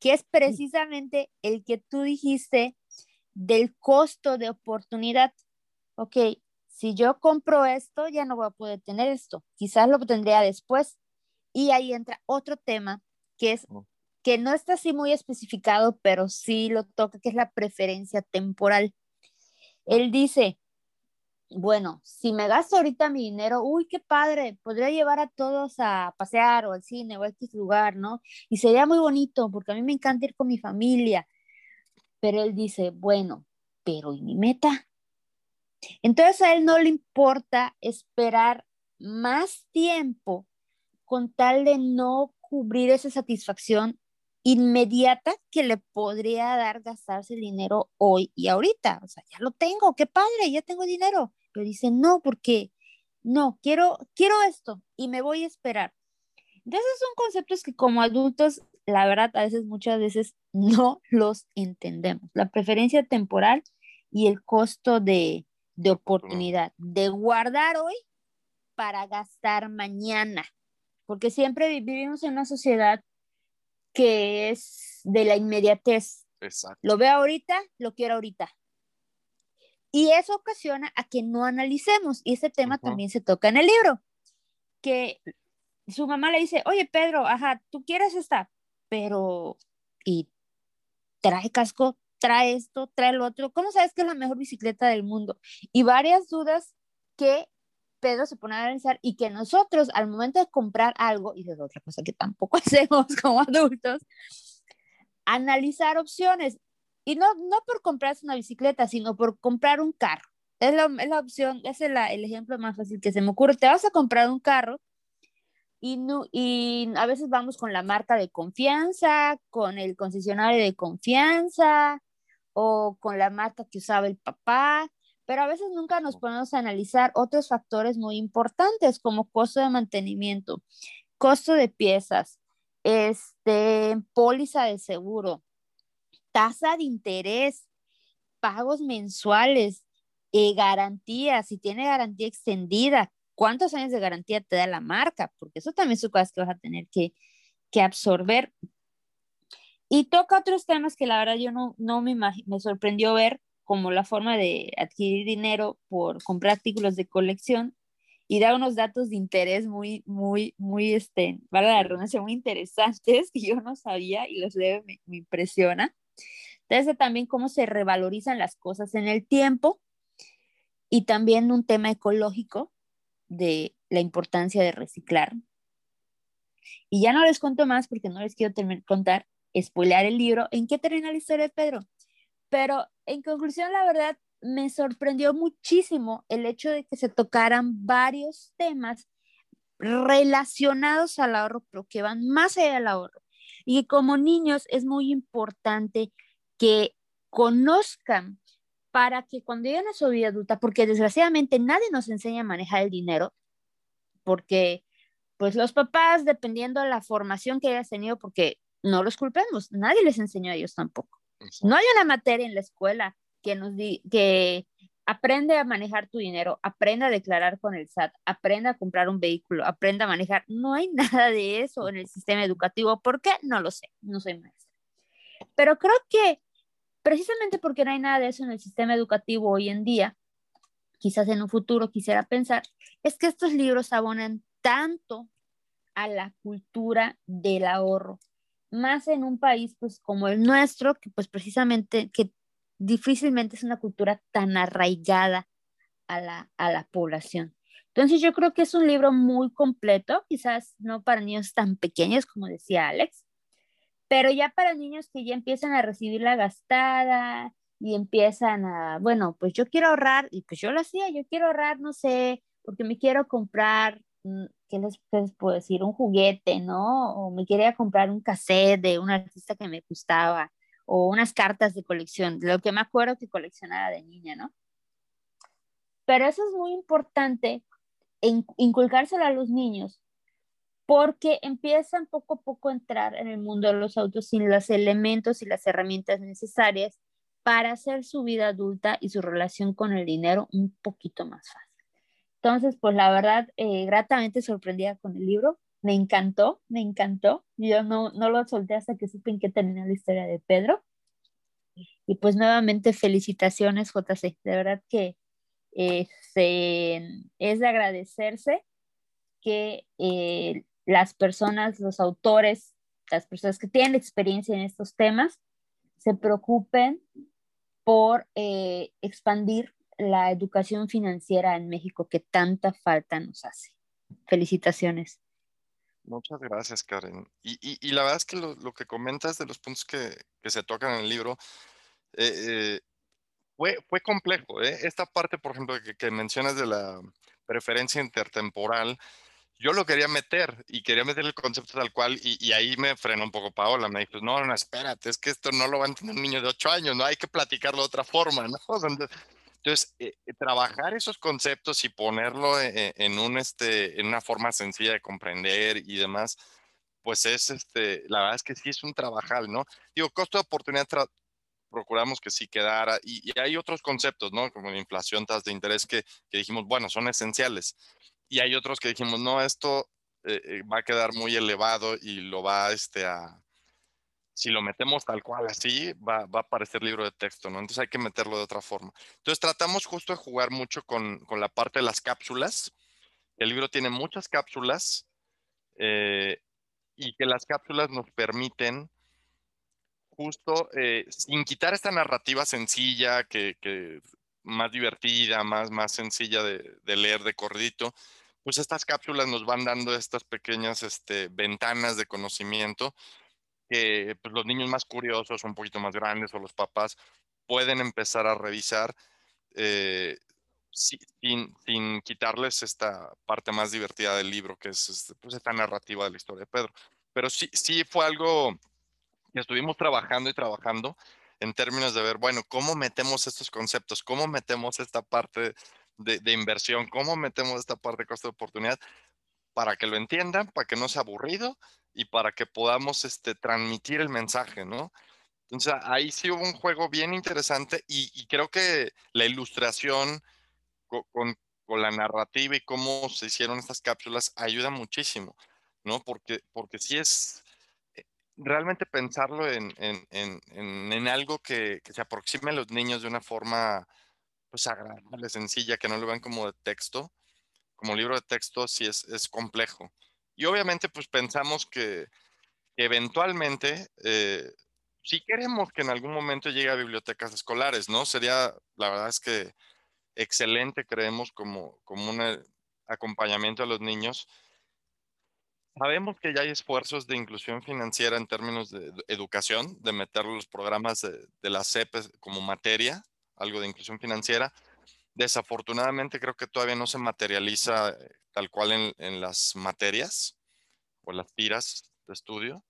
que es precisamente el que tú dijiste del costo de oportunidad. Ok, si yo compro esto, ya no voy a poder tener esto. Quizás lo tendría después. Y ahí entra otro tema que es que no está así muy especificado, pero sí lo toca, que es la preferencia temporal. Él dice, bueno, si me gasto ahorita mi dinero, uy, qué padre, podría llevar a todos a pasear o al cine o a este lugar, ¿no? Y sería muy bonito porque a mí me encanta ir con mi familia. Pero él dice, bueno, pero ¿y mi meta? Entonces a él no le importa esperar más tiempo con tal de no cubrir esa satisfacción inmediata que le podría dar gastarse el dinero hoy y ahorita. O sea, ya lo tengo, qué padre, ya tengo dinero. Pero dice, no, porque no, quiero, quiero esto y me voy a esperar. Entonces son conceptos que como adultos, la verdad, a veces, muchas veces [LAUGHS] no los entendemos. La preferencia temporal y el costo de, de oportunidad, de guardar hoy para gastar mañana, porque siempre vivimos en una sociedad que es de la inmediatez. Exacto. Lo veo ahorita, lo quiero ahorita. Y eso ocasiona a que no analicemos, y ese tema también se toca en el libro, que su mamá le dice, oye Pedro, ajá, tú quieres esta, pero, y trae casco, trae esto, trae lo otro, ¿cómo sabes que es la mejor bicicleta del mundo? Y varias dudas que Pedro se pone a analizar y que nosotros al momento de comprar algo, y es otra cosa que tampoco [LAUGHS] hacemos como adultos, analizar opciones. Y no, no por comprarse una bicicleta, sino por comprar un carro. Es la, es la opción, es el ejemplo más fácil que se me ocurre. Te vas a comprar un carro y a veces vamos con la marca de confianza, con el concesionario de confianza o con la marca que usaba el papá, pero a veces nunca nos ponemos a analizar otros factores muy importantes como costo de mantenimiento, costo de piezas, este, póliza de seguro, tasa de interés, pagos mensuales, eh, garantía, si tiene garantía extendida, cuántos años de garantía te da la marca, porque eso también son cosas que vas a tener que, que absorber. Y toca otros temas que la verdad yo no, no me, me sorprendió ver, como la forma de adquirir dinero por comprar artículos de colección y da unos datos de interés muy, muy, muy, este, vale la redundancia, muy interesantes [LAUGHS] que yo no sabía y los leo, me, me impresiona. Entonces, también cómo se revalorizan las cosas en el tiempo y también un tema ecológico de la importancia de reciclar. Y ya no les cuento más porque no les quiero contar, spoilear el libro. ¿En qué termina la historia de Pedro? Pero en conclusión, la verdad, me sorprendió muchísimo el hecho de que se tocaran varios temas relacionados al ahorro, pero que van más allá del ahorro. Y como niños es muy importante que conozcan para que cuando lleguen a su vida adulta, porque desgraciadamente nadie nos enseña a manejar el dinero, porque pues los papás, dependiendo de la formación que hayas tenido, porque no los culpemos, nadie les enseñó a ellos tampoco. No hay una materia en la escuela que nos di que aprende a manejar tu dinero, aprenda a declarar con el SAT, aprenda a comprar un vehículo, aprenda a manejar. No hay [LAUGHS] nada de eso en el sistema educativo. ¿Por qué? No lo sé, no soy maestra. Pero creo que precisamente porque no hay nada de eso en el sistema educativo hoy en día, quizás en un futuro quisiera pensar, es que estos libros abonan tanto a la cultura del ahorro, más en un país pues como el nuestro, que pues precisamente, que difícilmente es una cultura tan arraigada a la, a la población. Entonces yo creo que es un libro muy completo, quizás no para niños tan pequeños como decía Alex, pero ya para niños que ya empiezan a recibir la gastada y empiezan a, bueno, pues yo quiero ahorrar, y pues yo lo hacía, yo quiero ahorrar, no sé, porque me quiero comprar mm, ¿qué les, puedo decir? Un juguete, ¿no? O me quería comprar un cassette de un artista que me gustaba, o unas cartas de colección, lo que me acuerdo que coleccionaba de niña, ¿no? Pero eso es muy importante, inculcárselo a los niños, porque empiezan poco a poco a entrar en el mundo de los autos sin los elementos y las herramientas necesarias para hacer su vida adulta y su relación con el dinero un poquito más fácil. Entonces, pues la verdad, eh, gratamente sorprendida con el libro. Me encantó, me encantó. Yo no, no lo solté hasta que supe en qué terminó la historia de Pedro. Y pues nuevamente felicitaciones, JC. De verdad que eh, es de agradecerse que eh, las personas, los autores, las personas que tienen experiencia en estos temas, se preocupen por eh, expandir la educación financiera en México que tanta falta nos hace. Felicitaciones. Muchas gracias, Karen. Y, la verdad es que lo, que comentas de los puntos que, se tocan en el libro eh, fue, fue complejo. Esta parte, por ejemplo, que, que mencionas de la preferencia intertemporal, yo lo quería meter y quería meter el concepto tal cual y, ahí me frenó un poco Paola, me dijo, no, no, espérate, es que esto no lo va a entender un niño de 8 años, no hay que platicarlo de otra forma, ¿no? [LAUGHS] Entonces, eh, eh, trabajar esos conceptos y ponerlo e, e, en, un, este, en una forma sencilla de comprender y demás, pues es, este, la verdad es que sí es un trabajal, ¿no? Digo, costo de oportunidad procuramos que sí quedara y, hay otros conceptos, ¿no? Como la inflación, tasas de interés que, que dijimos, bueno, son esenciales y hay otros que dijimos, no, esto eh, eh, va a quedar muy elevado y lo va este, a, si lo metemos tal cual así, va, va, a aparecer libro de texto, ¿no? Entonces hay que meterlo de otra forma. Entonces tratamos justo de jugar mucho con, con la parte de las cápsulas. El libro tiene muchas cápsulas eh, y que las cápsulas nos permiten justo, sin quitar esta narrativa sencilla, que, que más divertida, más, más sencilla de, de leer de corridito, pues estas cápsulas nos van dando estas pequeñas este, ventanas de conocimiento que pues, los niños más curiosos, un poquito más grandes o los papás pueden empezar a revisar eh, sin, quitarles esta parte más divertida del libro, que es este, pues, esta narrativa de la historia de Pedro. Pero sí, sí fue algo que estuvimos trabajando y trabajando en términos de ver, bueno, ¿cómo metemos estos conceptos? ¿Cómo metemos esta parte de, inversión, cómo metemos esta parte de costo de oportunidad para que lo entiendan, para que no sea aburrido y para que podamos este, transmitir el mensaje, ¿no? Entonces ahí sí hubo un juego bien interesante y, creo que la ilustración con, con, la narrativa y cómo se hicieron estas cápsulas ayuda muchísimo, ¿no? Porque, porque sí es eh, realmente pensarlo en, en, en, en algo que, que, se aproxime a los niños de una forma pues agradable, sencilla, que no lo vean como de texto, como libro de texto, sí es, es complejo. Y obviamente pues pensamos que, eventualmente, eh, si queremos que en algún momento llegue a bibliotecas escolares, ¿no? Sería, la verdad es que excelente, creemos, como, como un eh, acompañamiento a los niños. Sabemos que ya hay esfuerzos de inclusión financiera en términos de educación, de meter los programas de, de la CEP como materia, algo de inclusión financiera. Desafortunadamente creo que todavía no se materializa eh, tal cual en, las materias o las tiras de estudio.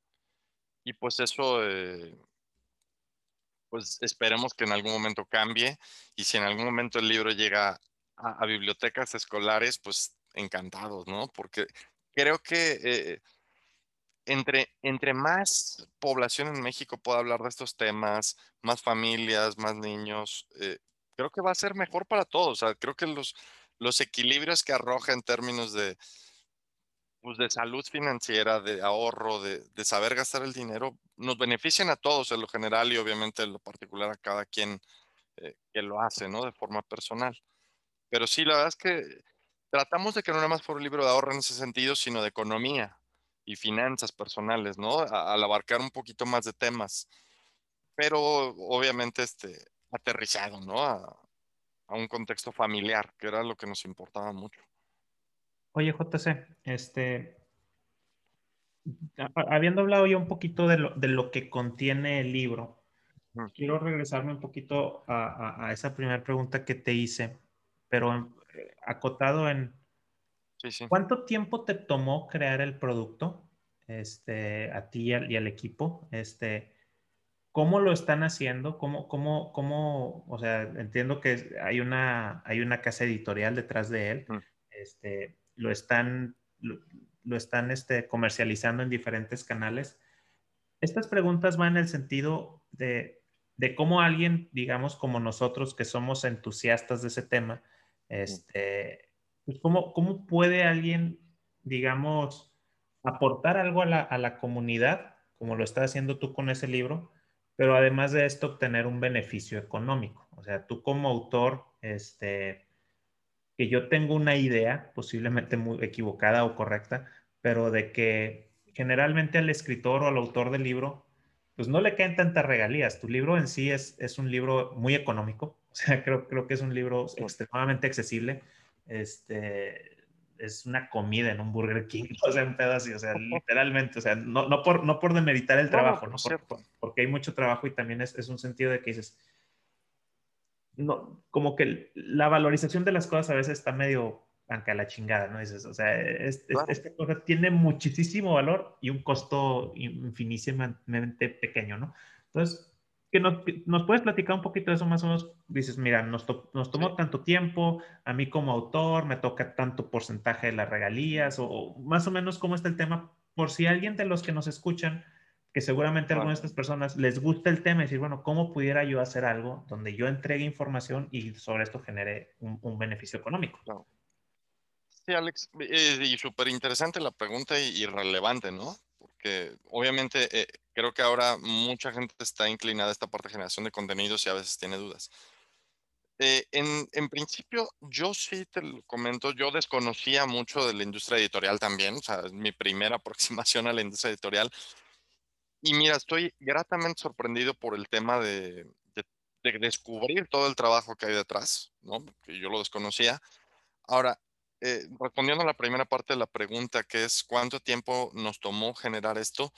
Y pues eso, eh, pues esperemos que en algún momento cambie. Y si en algún momento el libro llega a, bibliotecas escolares, pues encantados, ¿no? Porque creo que eh, entre, entre más población en México pueda hablar de estos temas, más familias, más niños, creo que va a ser mejor para todos. creo que los, los equilibrios que arroja en términos de, pues de salud financiera, de ahorro, de, saber gastar el dinero, nos benefician a todos en lo general y obviamente en lo particular a cada quien eh, que lo hace, ¿no? De forma personal. Pero sí, la verdad es que tratamos de que no nada más fuera un libro de ahorro en ese sentido, sino de economía y finanzas personales, ¿no? al abarcar un poquito más de temas, pero obviamente este, aterrizado, ¿no? A, un contexto familiar, que era lo que nos importaba mucho. Oye, JC, este, habiendo hablado ya un poquito de lo, de lo que contiene el libro, quiero regresarme un poquito a, a, esa primera pregunta que te hice, pero eh, acotado en ¿Cuánto tiempo te tomó crear el producto? Este, a ti y al, equipo. Este, ¿Cómo lo están haciendo? ¿Cómo, cómo, cómo, o sea, entiendo que hay una, hay una casa editorial detrás de él. Este, lo están, lo, están este, comercializando en diferentes canales. Estas preguntas van en el sentido de, de cómo alguien, digamos, como nosotros que somos entusiastas de ese tema, este, pues ¿cómo, ¿cómo puede alguien, digamos, aportar algo a la, a la comunidad, como lo estás haciendo tú con ese libro? Pero además de esto obtener un beneficio económico. O sea, tú como autor, este, que yo tengo una idea, posiblemente muy equivocada o correcta, pero de que generalmente al escritor o al autor del libro, pues no le caen tantas regalías. Tu libro en sí es, es un libro muy económico, [LAUGHS] o sea, creo, creo que es un libro extremadamente accesible. Este, es una comida en un Burger King, [LAUGHS] o sea, un pedazo o sea, literalmente, o sea, no, no, por, no por demeritar el trabajo, no, porque hay mucho trabajo y también es, es, un sentido de que dices, no, como que la valorización de las cosas a veces está medio aunque a la chingada, ¿no? Dices, o sea, esta cosa tiene muchísimo valor y un costo infinitamente pequeño, ¿no? Entonces, que nos, nos, puedes platicar un poquito de eso más o menos. Dices, mira, nos, nos tomó tanto tiempo, a mí como autor me toca tanto porcentaje de las regalías, o, más o menos cómo está el tema, por si alguien de los que nos escuchan, que seguramente a algunas de estas personas les gusta el tema, decir, bueno, ¿cómo pudiera yo hacer algo donde yo entregue información y sobre esto genere un, beneficio económico? Sí, Alex, eh, y súper interesante la pregunta y, relevante, ¿no? Porque obviamente eh, creo que ahora mucha gente está inclinada a esta parte de generación de contenidos y a veces tiene dudas. Eh, en, en, principio, yo sí te lo comento, yo desconocía mucho de la industria editorial también, o sea, es mi primera [LAUGHS] aproximación a la industria editorial. Y mira, estoy gratamente sorprendido por el tema de, de, descubrir todo el trabajo que hay detrás, ¿no? Que yo lo desconocía. Ahora, eh, respondiendo a la primera parte de la pregunta, que es cuánto tiempo nos tomó generar esto,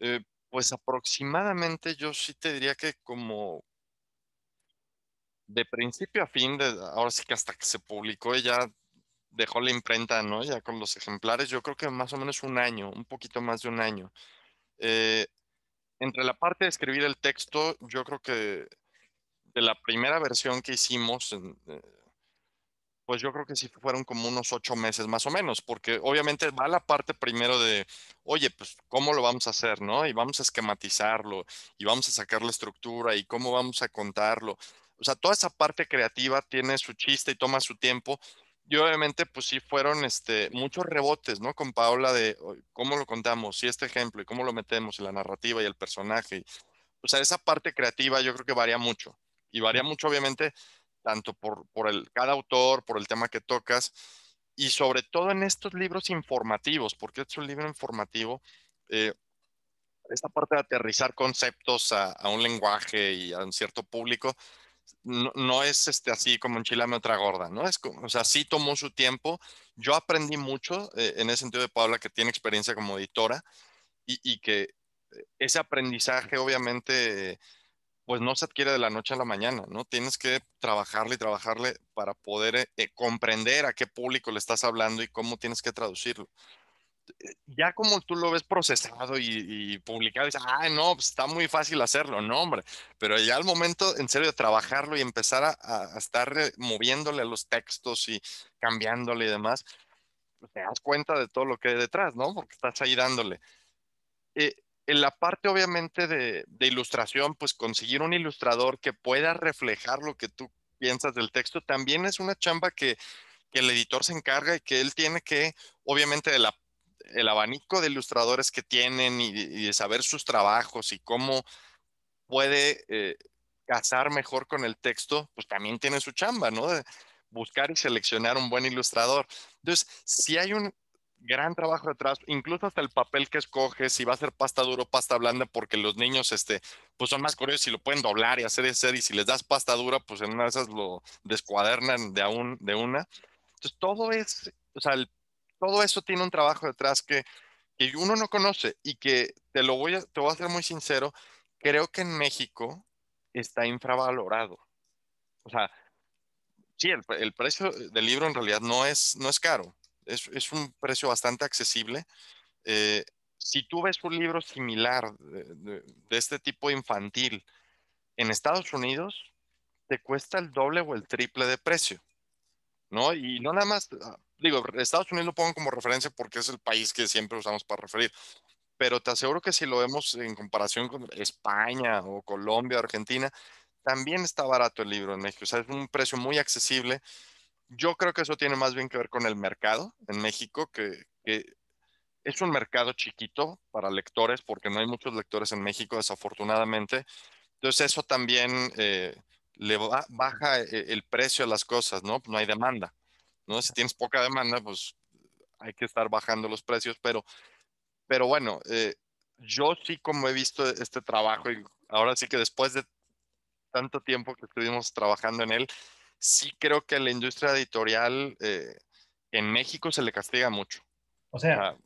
eh, pues aproximadamente yo sí te diría que como de principio a fin, de, ahora sí que hasta que se publicó ya dejó la imprenta, ¿no? Ya con los ejemplares, yo creo que más o menos un año, un poquito más de un año. Eh, entre la parte de escribir el texto, yo creo que de la primera versión que hicimos, eh, pues yo creo que sí fueron como unos ocho meses más o menos, porque obviamente va la parte primero de, oye, pues cómo lo vamos a hacer, ¿no? Y vamos a esquematizarlo y vamos a sacar la estructura y cómo vamos a contarlo. O sea, toda esa parte creativa tiene su chiste y toma su tiempo. Y obviamente, pues sí fueron este, muchos rebotes, ¿no? Con Paola de cómo lo contamos, y este ejemplo, y cómo lo metemos en la narrativa y el personaje. O sea, esa parte creativa yo creo que varía mucho. Y varía mucho, obviamente, tanto por, por el, cada autor, por el tema que tocas, y sobre todo en estos libros informativos, porque es un libro informativo, eh, esta parte de aterrizar conceptos a, un lenguaje y a un cierto público, no, es este, así como enchilame otra gorda, ¿no? Es o sea, sí tomó su tiempo. Yo aprendí mucho eh, en ese sentido de Paula, que tiene experiencia como editora, y, y que ese aprendizaje obviamente pues no se adquiere de la noche a la mañana, ¿no? Tienes que trabajarle y trabajarle para poder eh, eh, comprender a qué público le estás hablando y cómo tienes que traducirlo. Eh, ya como tú lo ves procesado y, publicado, dices, ah, no, pues está muy fácil hacerlo, no, hombre. Pero ya al momento, en serio, de trabajarlo y empezar a, estar moviéndole a los textos y cambiándole y demás, pues te das cuenta de todo lo que hay detrás, ¿no? Porque estás ahí dándole. Eh, en la parte obviamente de, ilustración, pues conseguir un ilustrador que pueda reflejar lo que tú piensas del texto, también es una chamba que, el editor se encarga y que él tiene que, obviamente, el abanico de ilustradores que tienen y, de saber sus trabajos y cómo puede eh, casar mejor con el texto, pues también tiene su chamba, ¿no? De buscar y seleccionar un buen ilustrador. Entonces, si hay un, gran trabajo detrás, incluso hasta el papel que escoges, si va a ser pasta duro pasta blanda, porque los niños, este, pues son más curiosos y lo pueden doblar y hacer ese, y si les das pasta dura, pues en una de esas lo descuadernan de, un, de una. Entonces, todo es, o sea, todo eso tiene un trabajo detrás que, que uno no conoce y que te lo voy a, te voy a ser muy sincero, creo que en México está infravalorado. O sea, sí, el, el precio del libro en realidad no es, no es caro, es, un precio bastante accesible. Eh, si tú ves un libro similar de, este tipo infantil en Estados Unidos, te cuesta el doble o el triple de precio, ¿no? Y no nada más, ah, digo, Estados Unidos lo pongo como referencia porque es el país que siempre usamos para referir, pero te aseguro que si lo vemos en comparación con España o Colombia Argentina, también está barato el libro en México, o sea, es un precio muy accesible. Yo creo que eso tiene más bien que ver con el mercado en México, que, es un mercado chiquito para lectores, porque no hay muchos lectores en México, desafortunadamente. Entonces eso también eh, le baja e, el precio a las cosas, ¿no? No hay demanda, ¿no? Si tienes poca demanda, pues hay que estar bajando los precios, pero, pero bueno, eh, yo sí como he visto este trabajo y ahora sí que después de tanto tiempo que estuvimos trabajando en él, sí creo que la industria editorial eh, en México se le castiga mucho. O sea,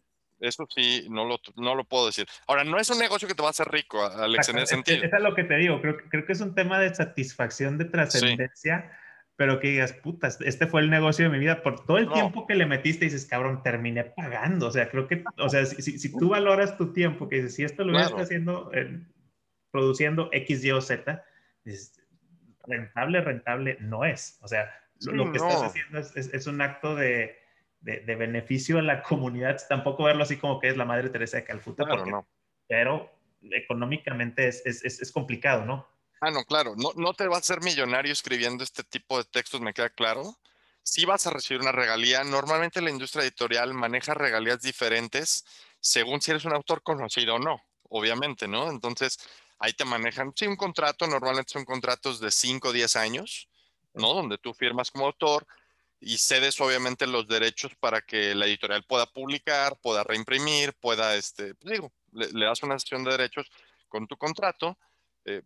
eso sí, no lo, no lo puedo decir. Ahora, no es un negocio que te va a hacer rico, Alex, en ese sentido. Eso es lo que te digo. Creo, creo que es un tema de satisfacción, de trascendencia, pero que digas, putas, este fue el negocio de mi vida. Por todo el tiempo que le metiste, dices, cabrón, terminé pagando. O sea, creo que, o sea, si, si, tú valoras tu tiempo, que dices, si esto lo claro. estás haciendo, produciendo X, Y o Z, rentable, rentable no es. O sea, lo, que estás haciendo es, es, un acto de, de, beneficio a la [LAUGHS] comunidad. Tampoco verlo así como que es la Madre Teresa de Calcuta. Claro, Pero económicamente es, es, complicado, ¿no? Ah, no, claro. No, no te vas a ser millonario escribiendo este tipo de textos, me queda claro. Si vas a recibir una regalía, normalmente la industria editorial maneja regalías diferentes según si eres un autor conocido o no, obviamente, ¿no? Entonces, ahí te manejan, sí, un contrato, normalmente son contratos de 5 o 10 años, ¿no? Donde tú firmas como autor y cedes obviamente los derechos para que la editorial pueda publicar, pueda reimprimir, pueda, este, pues, digo, le, das una sesión de derechos con tu contrato. Eh,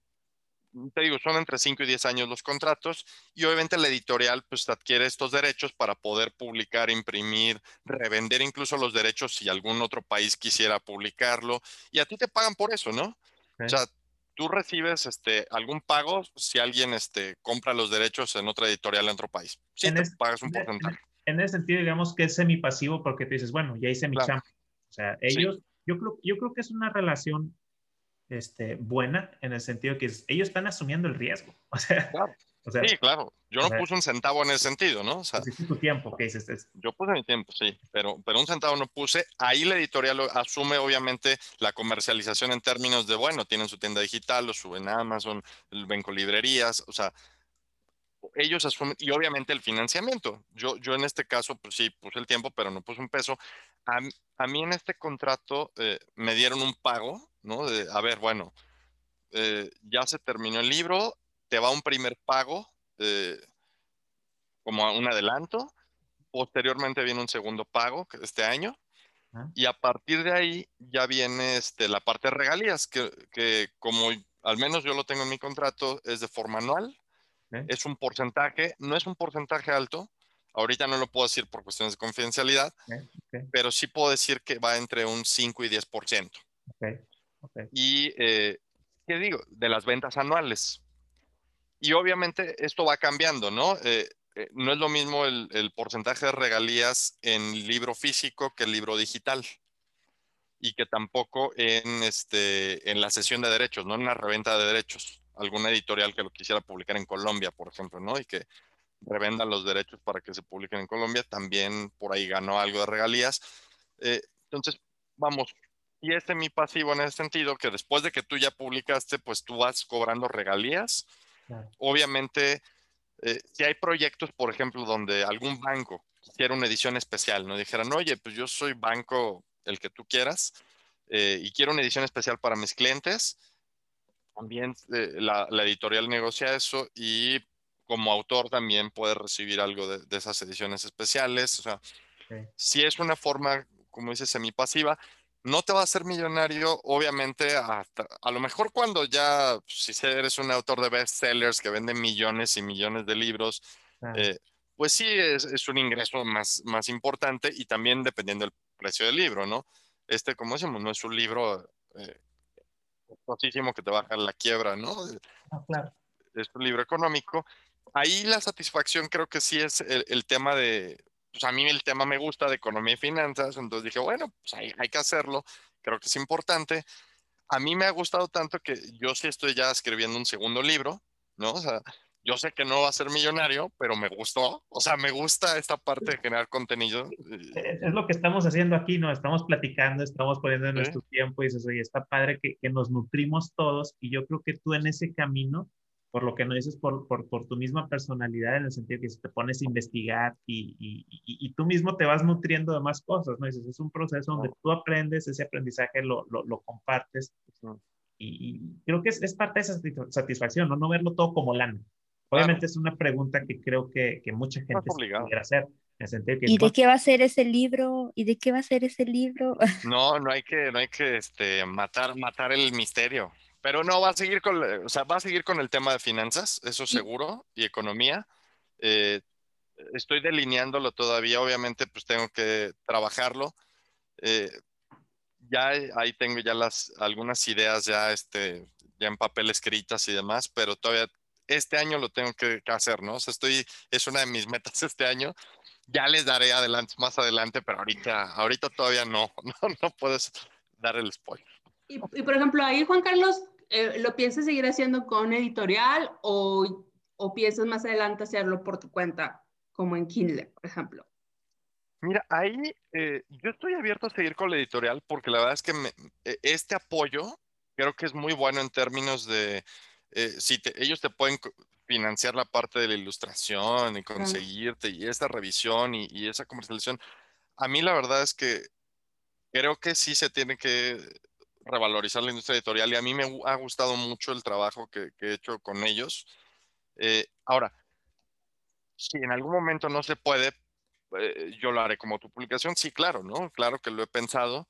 te digo, son entre 5 y 10 años los contratos y obviamente la editorial pues adquiere estos derechos para poder publicar, imprimir, revender incluso los derechos si algún otro país quisiera publicarlo y a ti te pagan por eso, ¿no? O sea, tú recibes este, algún pago si alguien este, compra los derechos en otra editorial en otro país. Sí, te pagas un porcentaje. En, ese sentido, digamos que es semipasivo porque te dices, bueno, ya hice mi chamba. O sea, ellos, yo, creo, yo creo que es una relación este, buena en el sentido que ellos están asumiendo el riesgo. [LAUGHS] O sea, sí, claro. Yo no puse un centavo en ese sentido, ¿no? O sea, tu tiempo, ¿qué dices? Yo puse mi tiempo, sí, pero, pero un centavo no puse. Ahí la editorial asume, obviamente, la comercialización en términos de, bueno, tienen su tienda digital, lo suben a Amazon, ven con librerías, o sea, ellos asumen, y obviamente el financiamiento. Yo, yo en este caso, pues sí, puse el tiempo, pero no puse un peso. A, a mí en este contrato eh, me dieron un pago, ¿no? De, a ver, bueno, eh, ya se terminó el libro, te va un primer pago eh, como un adelanto, posteriormente viene un segundo pago este año, y a partir de ahí ya viene este, la parte de regalías, que, como al menos yo lo tengo en mi contrato, es de forma anual, es un porcentaje, no es un porcentaje alto, ahorita no lo puedo decir por cuestiones de confidencialidad, pero sí puedo decir que va entre un 5 y 10%. Y, eh, ¿qué digo? De las ventas anuales. Y obviamente esto va cambiando, ¿no? Eh, eh, no es lo mismo el, porcentaje de regalías en libro físico que el libro digital. Y que tampoco en, este, en la sesión de derechos, no en la reventa de derechos. Alguna editorial que lo quisiera publicar en Colombia, por ejemplo, ¿no? Y que revendan los derechos para que se publiquen en Colombia, también por ahí ganó algo de regalías. Eh, entonces, vamos, y este es mi pasivo en ese sentido, que después de que tú ya publicaste, pues tú vas cobrando regalías Obviamente, eh, si hay proyectos, por ejemplo, donde algún banco quisiera una edición especial, no dijeran, oye, pues yo soy banco el que tú quieras eh, y quiero una edición especial para mis clientes, también eh, la, editorial negocia eso y como autor también puede recibir algo de, esas ediciones especiales. O sea, si es una forma, como dices, semipasiva, no te va a hacer millonario, obviamente, hasta, a lo mejor cuando ya, si eres un autor de bestsellers que vende millones y millones de libros, eh, pues sí es, un ingreso más, más importante y también dependiendo del precio del libro, ¿no? Este, como decimos, no es un libro eh, que te va a dejar la quiebra, ¿no? Ah, claro. Es un libro económico. Ahí la satisfacción creo que sí es el tema de pues a mí el tema me gusta de economía y finanzas, entonces dije, bueno, pues hay, hay que hacerlo, creo que es importante. A mí me ha gustado tanto que yo sí estoy ya escribiendo un segundo libro, ¿no? O sea, yo sé que no va a ser millonario, pero me gustó. O sea, me gusta esta parte de generar contenido. Es lo que estamos haciendo aquí, ¿no? Estamos platicando, estamos poniendo nuestro tiempo y dices, oye, está padre que, que, nos nutrimos todos y yo creo que tú en ese camino, por lo que no dices, por, por, por tu misma personalidad, en el sentido que te pones a investigar y, y, y, tú mismo te vas nutriendo de más cosas, ¿no? Dices, es un proceso donde tú aprendes, ese aprendizaje lo, lo, lo compartes. Y, creo que es, es, parte de esa satisfacción, ¿no? No verlo todo como lana. Obviamente es una pregunta que creo que, que mucha gente quiere hacer. ¿Y de qué va a ser ese libro? ¿Y de qué va a ser ese libro? No, no hay que, no hay que este, matar, matar el misterio. Pero no, va a seguir con, o sea, va a seguir con el tema de finanzas, eso seguro, y economía. Eh, estoy delineándolo todavía, obviamente, pues tengo que trabajarlo. Eh, ya ahí tengo ya las algunas ideas ya este ya en papel escritas y demás, pero todavía este año lo tengo que, hacer, ¿no? O sea, estoy, es una de mis [LAUGHS] metas este año. Ya les daré adelante, más adelante, pero ahorita, ahorita todavía no, [LAUGHS] no, no puedes dar el spoiler. Y, por ejemplo, ahí Juan Carlos, eh, ¿lo piensas seguir haciendo con editorial o, o piensas más adelante hacerlo por tu cuenta, como en Kindle, por ejemplo? Mira, ahí eh, yo estoy abierto a seguir con la editorial porque la verdad es que e, este apoyo creo que es muy bueno en términos de eh, si ellos te pueden financiar la parte de la ilustración y conseguirte y esta revisión y, esa comercialización, a mí la verdad es que creo que sí se tiene que revalorizar la industria editorial y a mí me ha gustado mucho el trabajo que, he hecho con ellos. Eh, ahora, si en algún momento no se puede, eh, yo lo haré como tu publicación. Sí, claro, ¿no? Claro que lo he pensado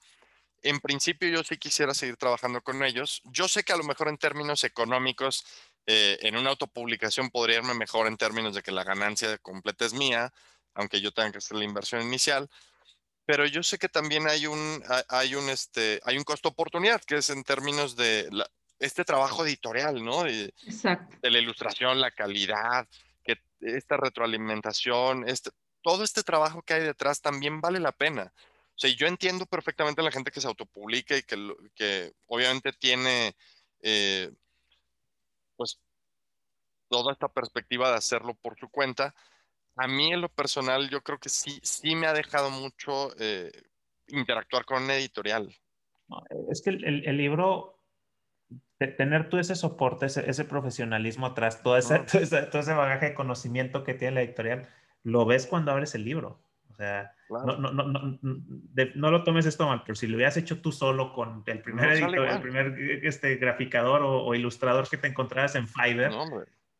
en principio yo sí quisiera seguir trabajando con ellos. Yo sé que a lo mejor en términos económicos, eh, en una autopublicación podría irme mejor en términos de que la ganancia completa es mía, aunque yo tenga que hacer la inversión inicial. Pero yo sé que también hay un, hay un, este, hay un costo oportunidad, que es en términos de este trabajo editorial, ¿no? De, Exacto. de la ilustración, la calidad, que esta retroalimentación, este, todo este trabajo que hay detrás también vale la pena. O sea, yo entiendo perfectamente a la gente que se autopublica y que, que obviamente tiene, eh, pues, toda esta perspectiva de hacerlo por su cuenta. A mí en lo personal, yo creo que sí, sí me ha dejado mucho eh, interactuar con una editorial. Es que el, el, libro, tener tú ese soporte, ese, ese profesionalismo atrás, todo ese, [LAUGHS] todo ese bagaje de conocimiento que tiene la editorial, lo ves cuando abres el libro. O sea, no, no, no, no, no, lo tomes esto mal, pero si lo hubieras hecho tú solo con el primer editor, el primer este, graficador o, ilustrador que te encontrabas en Fiverr,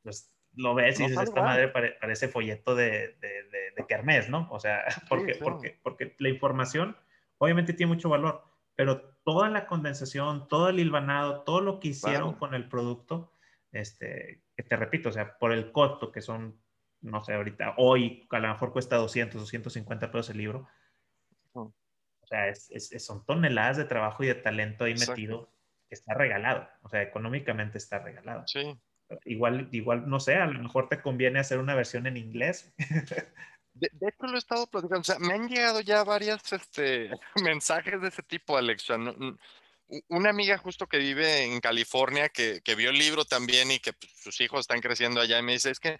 pues lo ves y dices, esta madre parece folleto de, de, de, Kermés, ¿no? O sea, porque, porque, porque la información obviamente tiene mucho valor, pero toda la condensación, todo el hilvanado, todo lo que hicieron con el producto, este, que te repito, o sea, por el costo, que son no sé, ahorita, hoy a lo mejor cuesta 200, 250 pesos el libro. O sea, es, es, son toneladas de trabajo y de talento ahí metido que está regalado. O sea, económicamente está regalado. Sí. Igual, igual, no sé, a lo mejor te conviene hacer una versión en inglés. [LAUGHS] De, hecho, lo he estado platicando. O sea, me han llegado ya varios este, [LAUGHS] mensajes de ese tipo, Alex. una amiga justo que vive en California, que, que vio el libro también y que pues, sus hijos están creciendo allá, y me dice, es que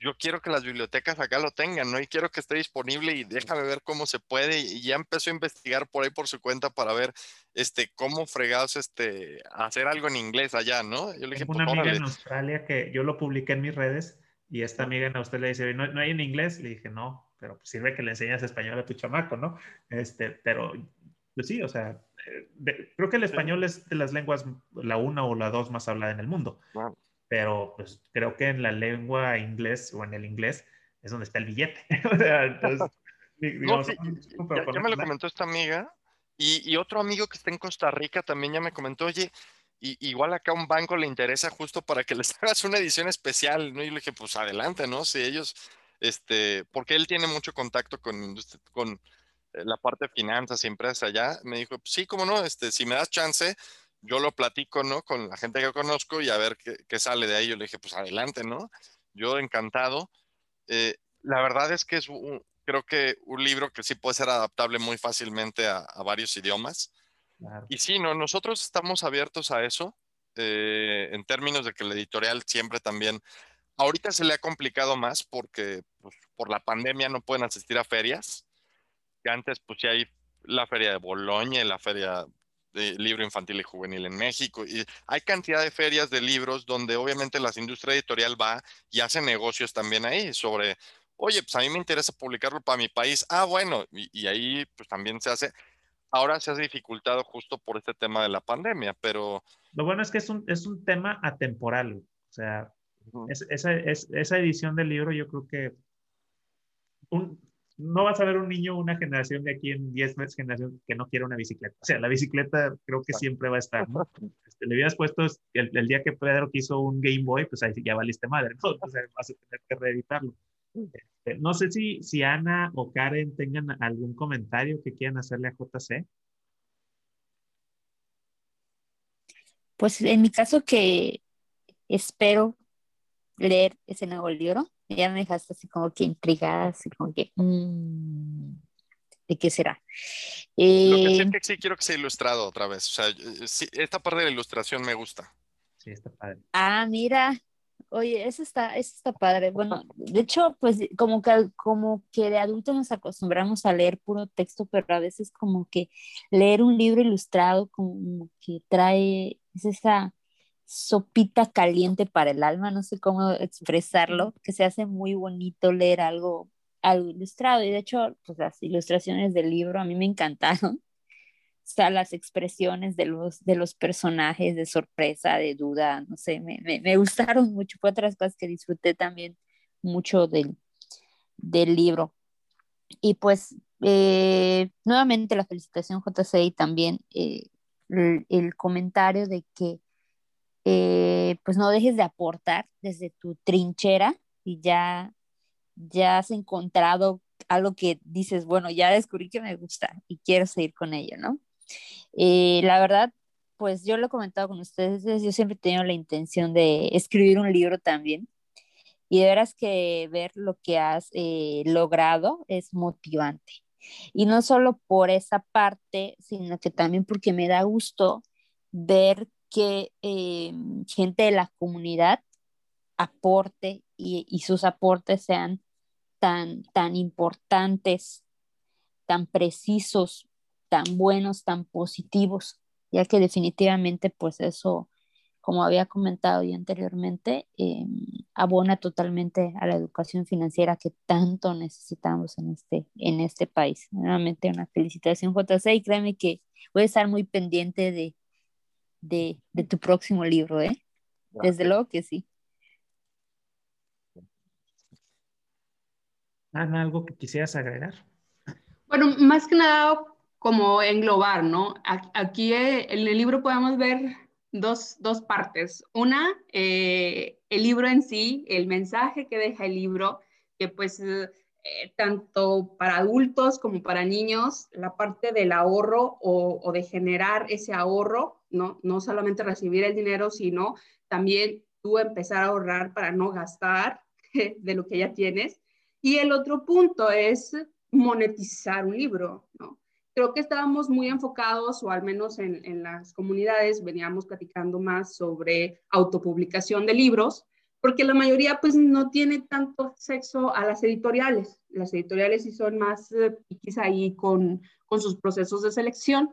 yo quiero que las bibliotecas acá lo tengan, ¿no? Y quiero que esté disponible y déjame ver cómo se puede. Y ya empezó a investigar por ahí por su cuenta para ver este, cómo fregados este, hacer algo en inglés allá, ¿no? Yo le dije, una pues, amiga en Australia que yo lo publiqué en mis redes y esta amiga en Australia dice, ¿no, ¿no hay en inglés? Le dije, no, pero pues sirve que le enseñas español a tu chamaco, ¿no? Este, pero pues sí, o sea, eh, creo que el español es de las lenguas la una o la dos más hablada en el mundo pero pues creo que en la lengua inglés o en el inglés es donde está el billete. [LAUGHS] Entonces, [LAUGHS] digamos, ya, me lo comentó esta amiga y, y, otro amigo que está en Costa Rica también ya me comentó, oye, y, igual acá un banco le interesa justo para que les [LAUGHS] hagas una edición especial, ¿no? Y le dije, pues adelante, ¿no? Si ellos, este, porque él tiene mucho contacto con, con eh, la parte de finanzas y empresas allá, me dijo, pues, sí, cómo no, este, si me das chance, yo lo platico, ¿no? Con la gente que conozco y a ver qué, sale de ahí. Yo le dije, pues adelante, ¿no? Yo encantado. Eh, la verdad es que es creo que un libro que sí puede ser adaptable muy fácilmente a, varios idiomas. Y sí, no, nosotros estamos abiertos a eso, eh, en términos de que la editorial siempre también, ahorita se le ha complicado más porque pues, por la pandemia no pueden asistir a ferias, que antes pues ya hay la feria de Boloña la feria de libro infantil y juvenil en México. Y hay cantidad de ferias de libros donde obviamente la industria editorial va y hace negocios también ahí sobre, oye, pues a mí me interesa publicarlo para mi país. Ah, bueno, y, ahí pues también se hace. Ahora se ha dificultado justo por este tema de la pandemia, pero... Lo bueno es que es un, es un tema atemporal. O sea, esa, esa edición del libro yo creo que un, no vas a ver un niño, una generación de aquí en 10 meses, generación que no quiere una bicicleta. O sea, la bicicleta creo que siempre va a estar, ¿no? Este, le hubieras puesto el, día que Pedro quiso un Game Boy, pues ahí ya valiste madre, ¿no? Entonces vas a tener que reeditarlo. Este, no sé si, si Ana o Karen tengan algún comentario que quieran hacerle a JC. Pues en mi caso que espero leer ese nuevo libro, ya me dejaste así como que intrigada, así como que, mmm, ¿de qué será? Eh, Lo que sí quiero que sea ilustrado otra vez. O sea, esta parte de la ilustración me gusta. Sí, está padre. Ah, mira. Oye, eso está, eso está padre. Bueno, de hecho, pues como que, como que de adulto nos acostumbramos a leer puro texto, pero a veces como que leer un libro ilustrado como que trae, es esa, sopita caliente para el alma, no sé cómo expresarlo, que se hace muy bonito leer algo, algo ilustrado. Y de hecho, pues las ilustraciones del libro a mí me encantaron. [LAUGHS] O sea, las expresiones de los, de los personajes de sorpresa, de duda, no sé, me, me, gustaron mucho. Fue otras cosas que disfruté también mucho del, del libro. Y pues, eh, nuevamente la felicitación JC y también eh, el comentario de que eh, pues no dejes de aportar desde tu trinchera y ya, ya has encontrado algo que dices, bueno, ya descubrí que me gusta y quiero seguir con ello, ¿no? Eh, la verdad, pues yo lo he comentado con ustedes, yo siempre he tenido la intención de escribir un libro también y de veras que ver lo que has eh, logrado es motivante. Y no solo por esa parte, sino que también porque me da gusto ver que eh, gente de la comunidad aporte y, sus aportes sean tan, tan importantes, tan precisos, tan buenos, tan positivos, ya que definitivamente pues eso, como había comentado ya anteriormente, eh, abona totalmente a la educación financiera que tanto necesitamos en este, en este país. Nuevamente una felicitación JC y créeme que voy a estar muy pendiente de, de, tu próximo libro, ¿eh? Desde luego que sí. Ana, ¿algo que quisieras agregar? Bueno, más que nada como englobar, ¿no? Aquí eh, en el libro podemos ver dos, partes. Una, eh, el libro en sí, el mensaje que deja el libro, que pues eh, tanto para adultos como para niños, la parte del ahorro o, de generar ese ahorro, ¿no? no solamente recibir el dinero, sino también tú empezar a ahorrar para no gastar [LAUGHS] de lo que ya tienes. Y el otro punto es monetizar un libro, ¿no? Creo que estábamos muy enfocados, o al menos en, en las comunidades veníamos platicando más sobre autopublicación de libros, porque la mayoría pues no tiene tanto acceso a las editoriales. Las editoriales sí son más eh, ahí con, con, sus procesos de selección.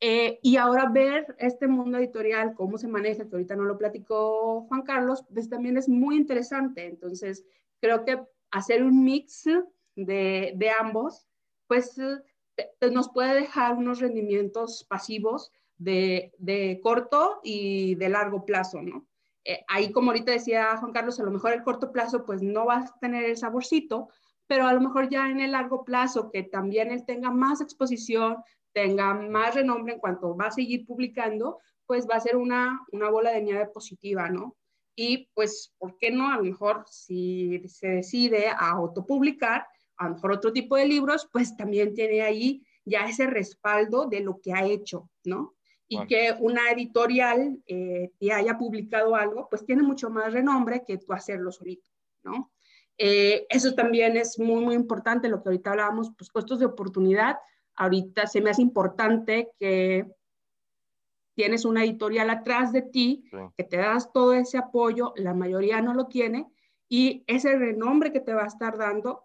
Eh, y ahora ver este mundo editorial, cómo se maneja, que ahorita no lo platicó Juan Carlos, pues también es muy interesante. Entonces, creo que hacer un mix de, de ambos, pues eh, nos puede dejar unos rendimientos pasivos de, de corto y de largo plazo, ¿no? Eh, ahí como ahorita decía Juan Carlos, a lo mejor el corto plazo pues no vas a tener el saborcito, pero a lo mejor ya en el largo plazo que también él tenga más exposición, tenga más renombre en cuanto va a seguir publicando, pues va a ser una, una bola de nieve positiva, ¿no? Y pues, ¿por qué no? A lo mejor si se decide a autopublicar, a lo mejor otro tipo de libros, pues también tiene ahí ya ese respaldo de lo que ha hecho, ¿no? Y que una editorial eh, te haya publicado algo, pues tiene mucho más renombre que tú hacerlo solito, ¿no? Eh, eso también es muy, muy importante, lo que ahorita hablábamos, pues costos de oportunidad. Ahorita se me hace importante que tienes una editorial atrás de ti, que te das todo ese apoyo, la mayoría no lo tiene, y ese renombre que te va a estar dando,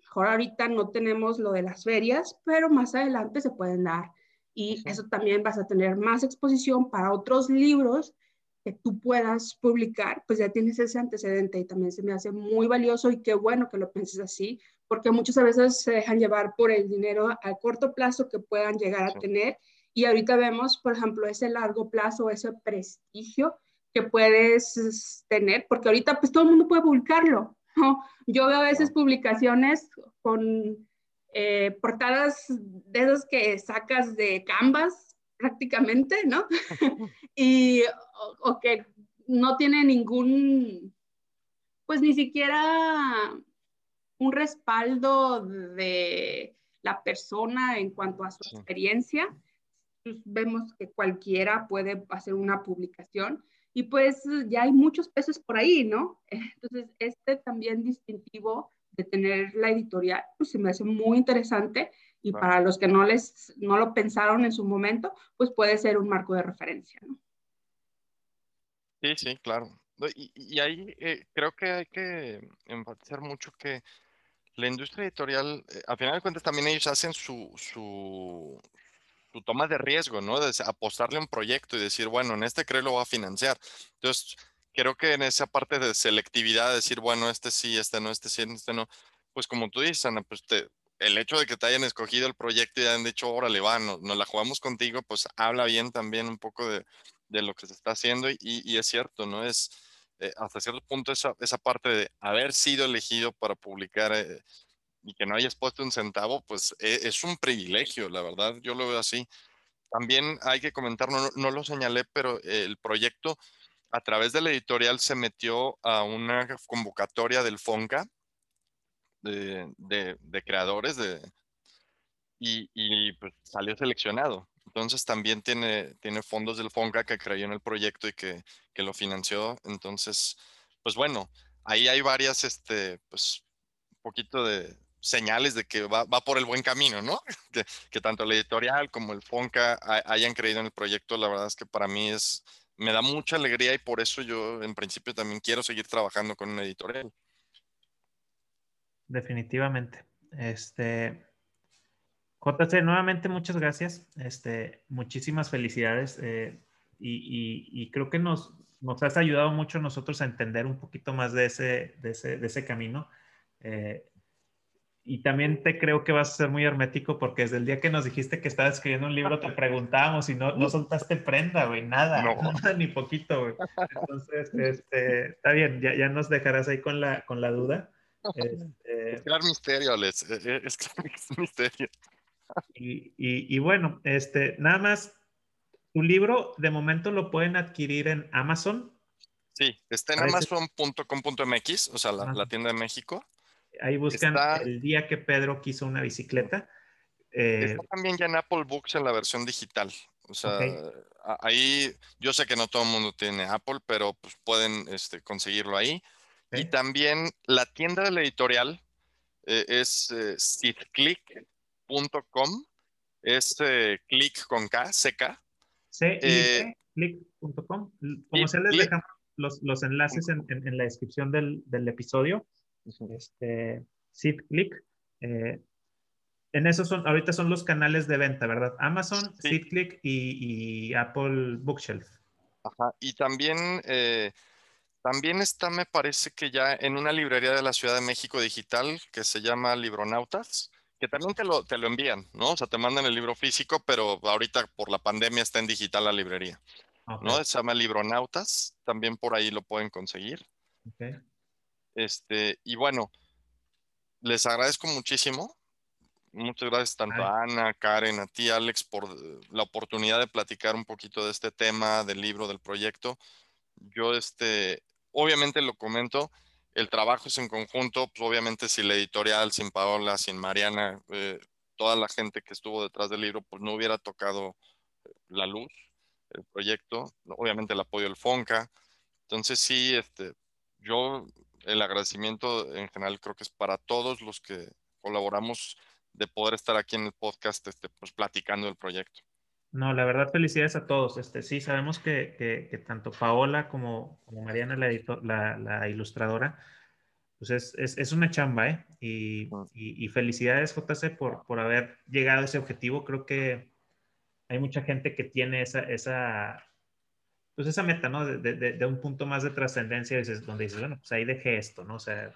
mejor ahorita no tenemos lo de las ferias, pero más adelante se pueden dar. Y eso también vas a tener más exposición para otros libros que tú puedas publicar, pues ya tienes ese antecedente y también se me hace muy valioso y qué bueno que lo pienses así, porque muchas veces se dejan llevar por el dinero a corto plazo que puedan llegar a tener y ahorita vemos, por ejemplo, ese largo plazo, ese prestigio que puedes tener, porque ahorita pues todo el mundo puede publicarlo. ¿no? Yo veo a veces publicaciones con eh, portadas de esos que sacas de Canvas prácticamente, ¿no? [LAUGHS] y o, que no tiene ningún, pues ni siquiera un respaldo de la persona en cuanto a su experiencia. Pues vemos que cualquiera puede hacer una publicación y pues ya hay muchos peces por ahí, ¿no? [LAUGHS] Entonces, este también distintivo de tener la editorial, pues se me hace muy interesante y para los que no, les, no lo pensaron en su momento, pues puede ser un marco de referencia. ¿no? Sí, sí, claro. Y, y ahí eh, creo que hay que enfatizar mucho que la industria editorial, eh, a final de cuentas, también ellos hacen su, su, su toma de riesgo, ¿no? De apostarle a un proyecto y decir, bueno, en este creo lo va a financiar. Entonces, creo que en esa parte de selectividad, decir, bueno, este sí, este no, este sí, este no, pues como tú dices, Ana, pues te, el hecho de que te hayan escogido el proyecto y hayan dicho, órale, va, nos, la jugamos contigo, pues habla bien también un poco de, de lo que se está haciendo y, y es cierto, ¿no? Es eh, hasta cierto punto esa, esa, parte de haber sido elegido para publicar eh, y que no hayas puesto un centavo, pues e, es un privilegio, la verdad, yo lo veo así. También hay que comentar, no, no lo señalé, pero el proyecto a través de la editorial se metió a una convocatoria del FONCA, de, creadores y, pues salió seleccionado. Entonces también tiene, fondos del FONCA que creyó en el proyecto y que, lo financió. Entonces, pues bueno, ahí hay varias, este, pues, un poquito de señales de que va, por el buen camino, ¿no? [LAUGHS] Que, tanto la editorial como el FONCA hayan creído en el proyecto, la verdad es que para mí es, me da mucha alegría y por eso yo en principio también quiero seguir trabajando con una editorial definitivamente. Este, JC, nuevamente muchas gracias. Este, muchísimas felicidades. Eh, y, creo que nos, nos has ayudado mucho nosotros a entender un poquito más de ese, de ese, camino. Eh, y también te creo que vas a ser muy hermético porque desde el día que nos dijiste que estabas escribiendo un libro te preguntábamos y no, no soltaste prenda, güey, nada, [LAUGHS] nada, ni poquito, güey. Entonces, este, está bien, ya, ya nos dejarás ahí con la, con la duda. Este, es claro misterio, Alex. E, e, es, [LAUGHS] es misterio. Y, y, bueno, este, nada más, un libro de momento lo pueden adquirir en Amazon. Sí, está en amazon.com.mx, o sea, la, tienda de México. Ahí buscan el día que Pedro quiso una bicicleta. Eh, está también ya en Apple Books en la versión digital. O sea, ahí yo sé que no todo el mundo tiene Apple, pero pues pueden este, conseguirlo ahí. Y también la tienda de la editorial eh, es eh, sitclick.com, es eh, click con K, CK. Click.com. Como se les dejamos los, los enlaces en, en, la descripción del, del episodio. Este, SitClick. Eh, en esos son, ahorita son los canales de venta, ¿verdad? Amazon, SitClick y, y, Apple Bookshelf. Ajá. Y también también está, me parece que ya en una librería de la Ciudad de México digital que se llama Libronautas, que también te lo, te lo envían, ¿no? O sea, te mandan el libro físico, pero ahorita por la pandemia está en digital la librería, ¿no? Se llama Libronautas, también por ahí lo pueden conseguir. Este, y bueno, les agradezco muchísimo. Muchas gracias tanto a Ana, Karen, a ti, Alex, por la oportunidad de platicar un poquito de este tema, del libro, del proyecto. Yo, este, obviamente lo comento, el trabajo es en conjunto, pues obviamente sin la editorial, sin Paola, sin Mariana, eh, toda la gente que estuvo detrás del libro, pues no hubiera tocado eh, la luz, el proyecto, obviamente el apoyo del FONCA. Entonces sí, este, yo el agradecimiento en general creo que es para todos los que colaboramos de poder estar aquí en el podcast, este, pues platicando del proyecto. No, la verdad, felicidades a todos. Este, sí, sabemos que, que, tanto Paola como, como Mariana, la, la, ilustradora, pues es, es, es, una chamba, ¿eh? Y, y, y, felicidades, JC, por, por haber llegado a ese objetivo. Creo que hay mucha gente que tiene esa, esa, pues esa meta, ¿no? De, de, de un punto más de trascendencia, donde dices, bueno, pues ahí dejé esto, ¿no? O sea,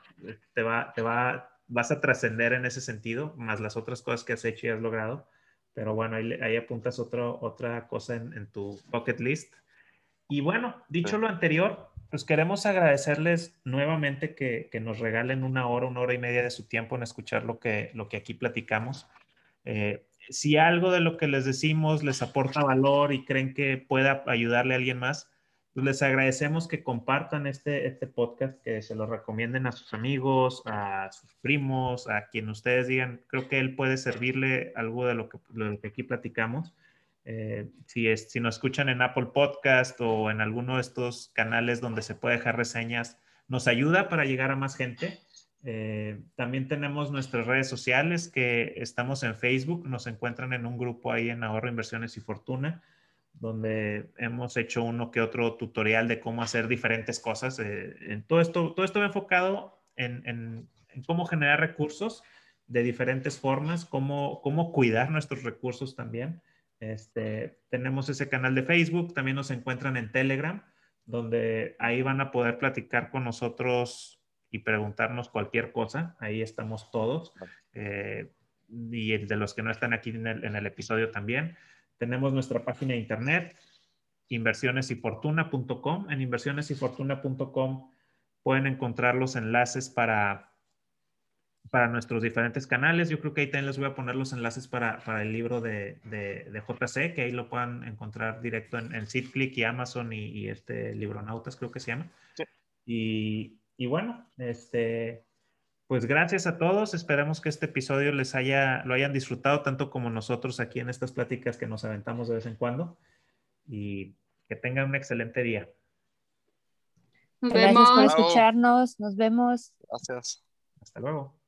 te va, te va, vas a trascender en ese sentido, más las otras cosas que has hecho y has logrado. Pero bueno, ahí, ahí apuntas otro, otra cosa en, en, tu bucket list. Y bueno, dicho lo anterior, pues queremos agradecerles nuevamente que, que, nos regalen una hora, una hora y media de su tiempo en escuchar lo que, lo que aquí platicamos. Eh, si algo de lo que les decimos les aporta valor y creen que pueda ayudarle a alguien más, pues les agradecemos que compartan este, este podcast, que se lo recomienden a sus amigos, a sus primos, a quien ustedes digan, creo que él puede servirle algo de lo que, lo que aquí platicamos. Eh, si, es, si nos escuchan en Apple Podcast o en alguno de estos canales donde se puede dejar reseñas, nos ayuda para llegar a más gente. Eh, también tenemos nuestras redes sociales que estamos en Facebook, nos encuentran en un grupo ahí en Ahorro, Inversiones y Fortuna, donde hemos hecho uno que otro tutorial de cómo hacer diferentes cosas. Eh, todo, esto, todo esto enfocado en, en, cómo generar recursos de diferentes formas, cómo, cómo cuidar nuestros recursos también. Este, tenemos ese canal de Facebook, también nos encuentran en Telegram, donde ahí van a poder platicar con nosotros y preguntarnos cualquier cosa. Ahí estamos todos. Eh, y de los que no están aquí en el, episodio también. Tenemos nuestra página de internet, inversionesyfortuna.com. En inversionesyfortuna.com pueden encontrar los enlaces para, para nuestros diferentes canales. Yo creo que ahí también les voy a poner los enlaces para, para el libro de, de, de, JC, que ahí lo puedan encontrar directo en, en SeedClick y Amazon y, y, este Libronautas, creo que se llama. Sí. Y, y bueno, este, pues gracias a todos. Esperamos que este episodio les haya, lo hayan disfrutado tanto como nosotros aquí en estas pláticas que nos aventamos de vez en cuando. Y que tengan un excelente día. Nos gracias por escucharnos. Nos vemos. Gracias. Hasta luego.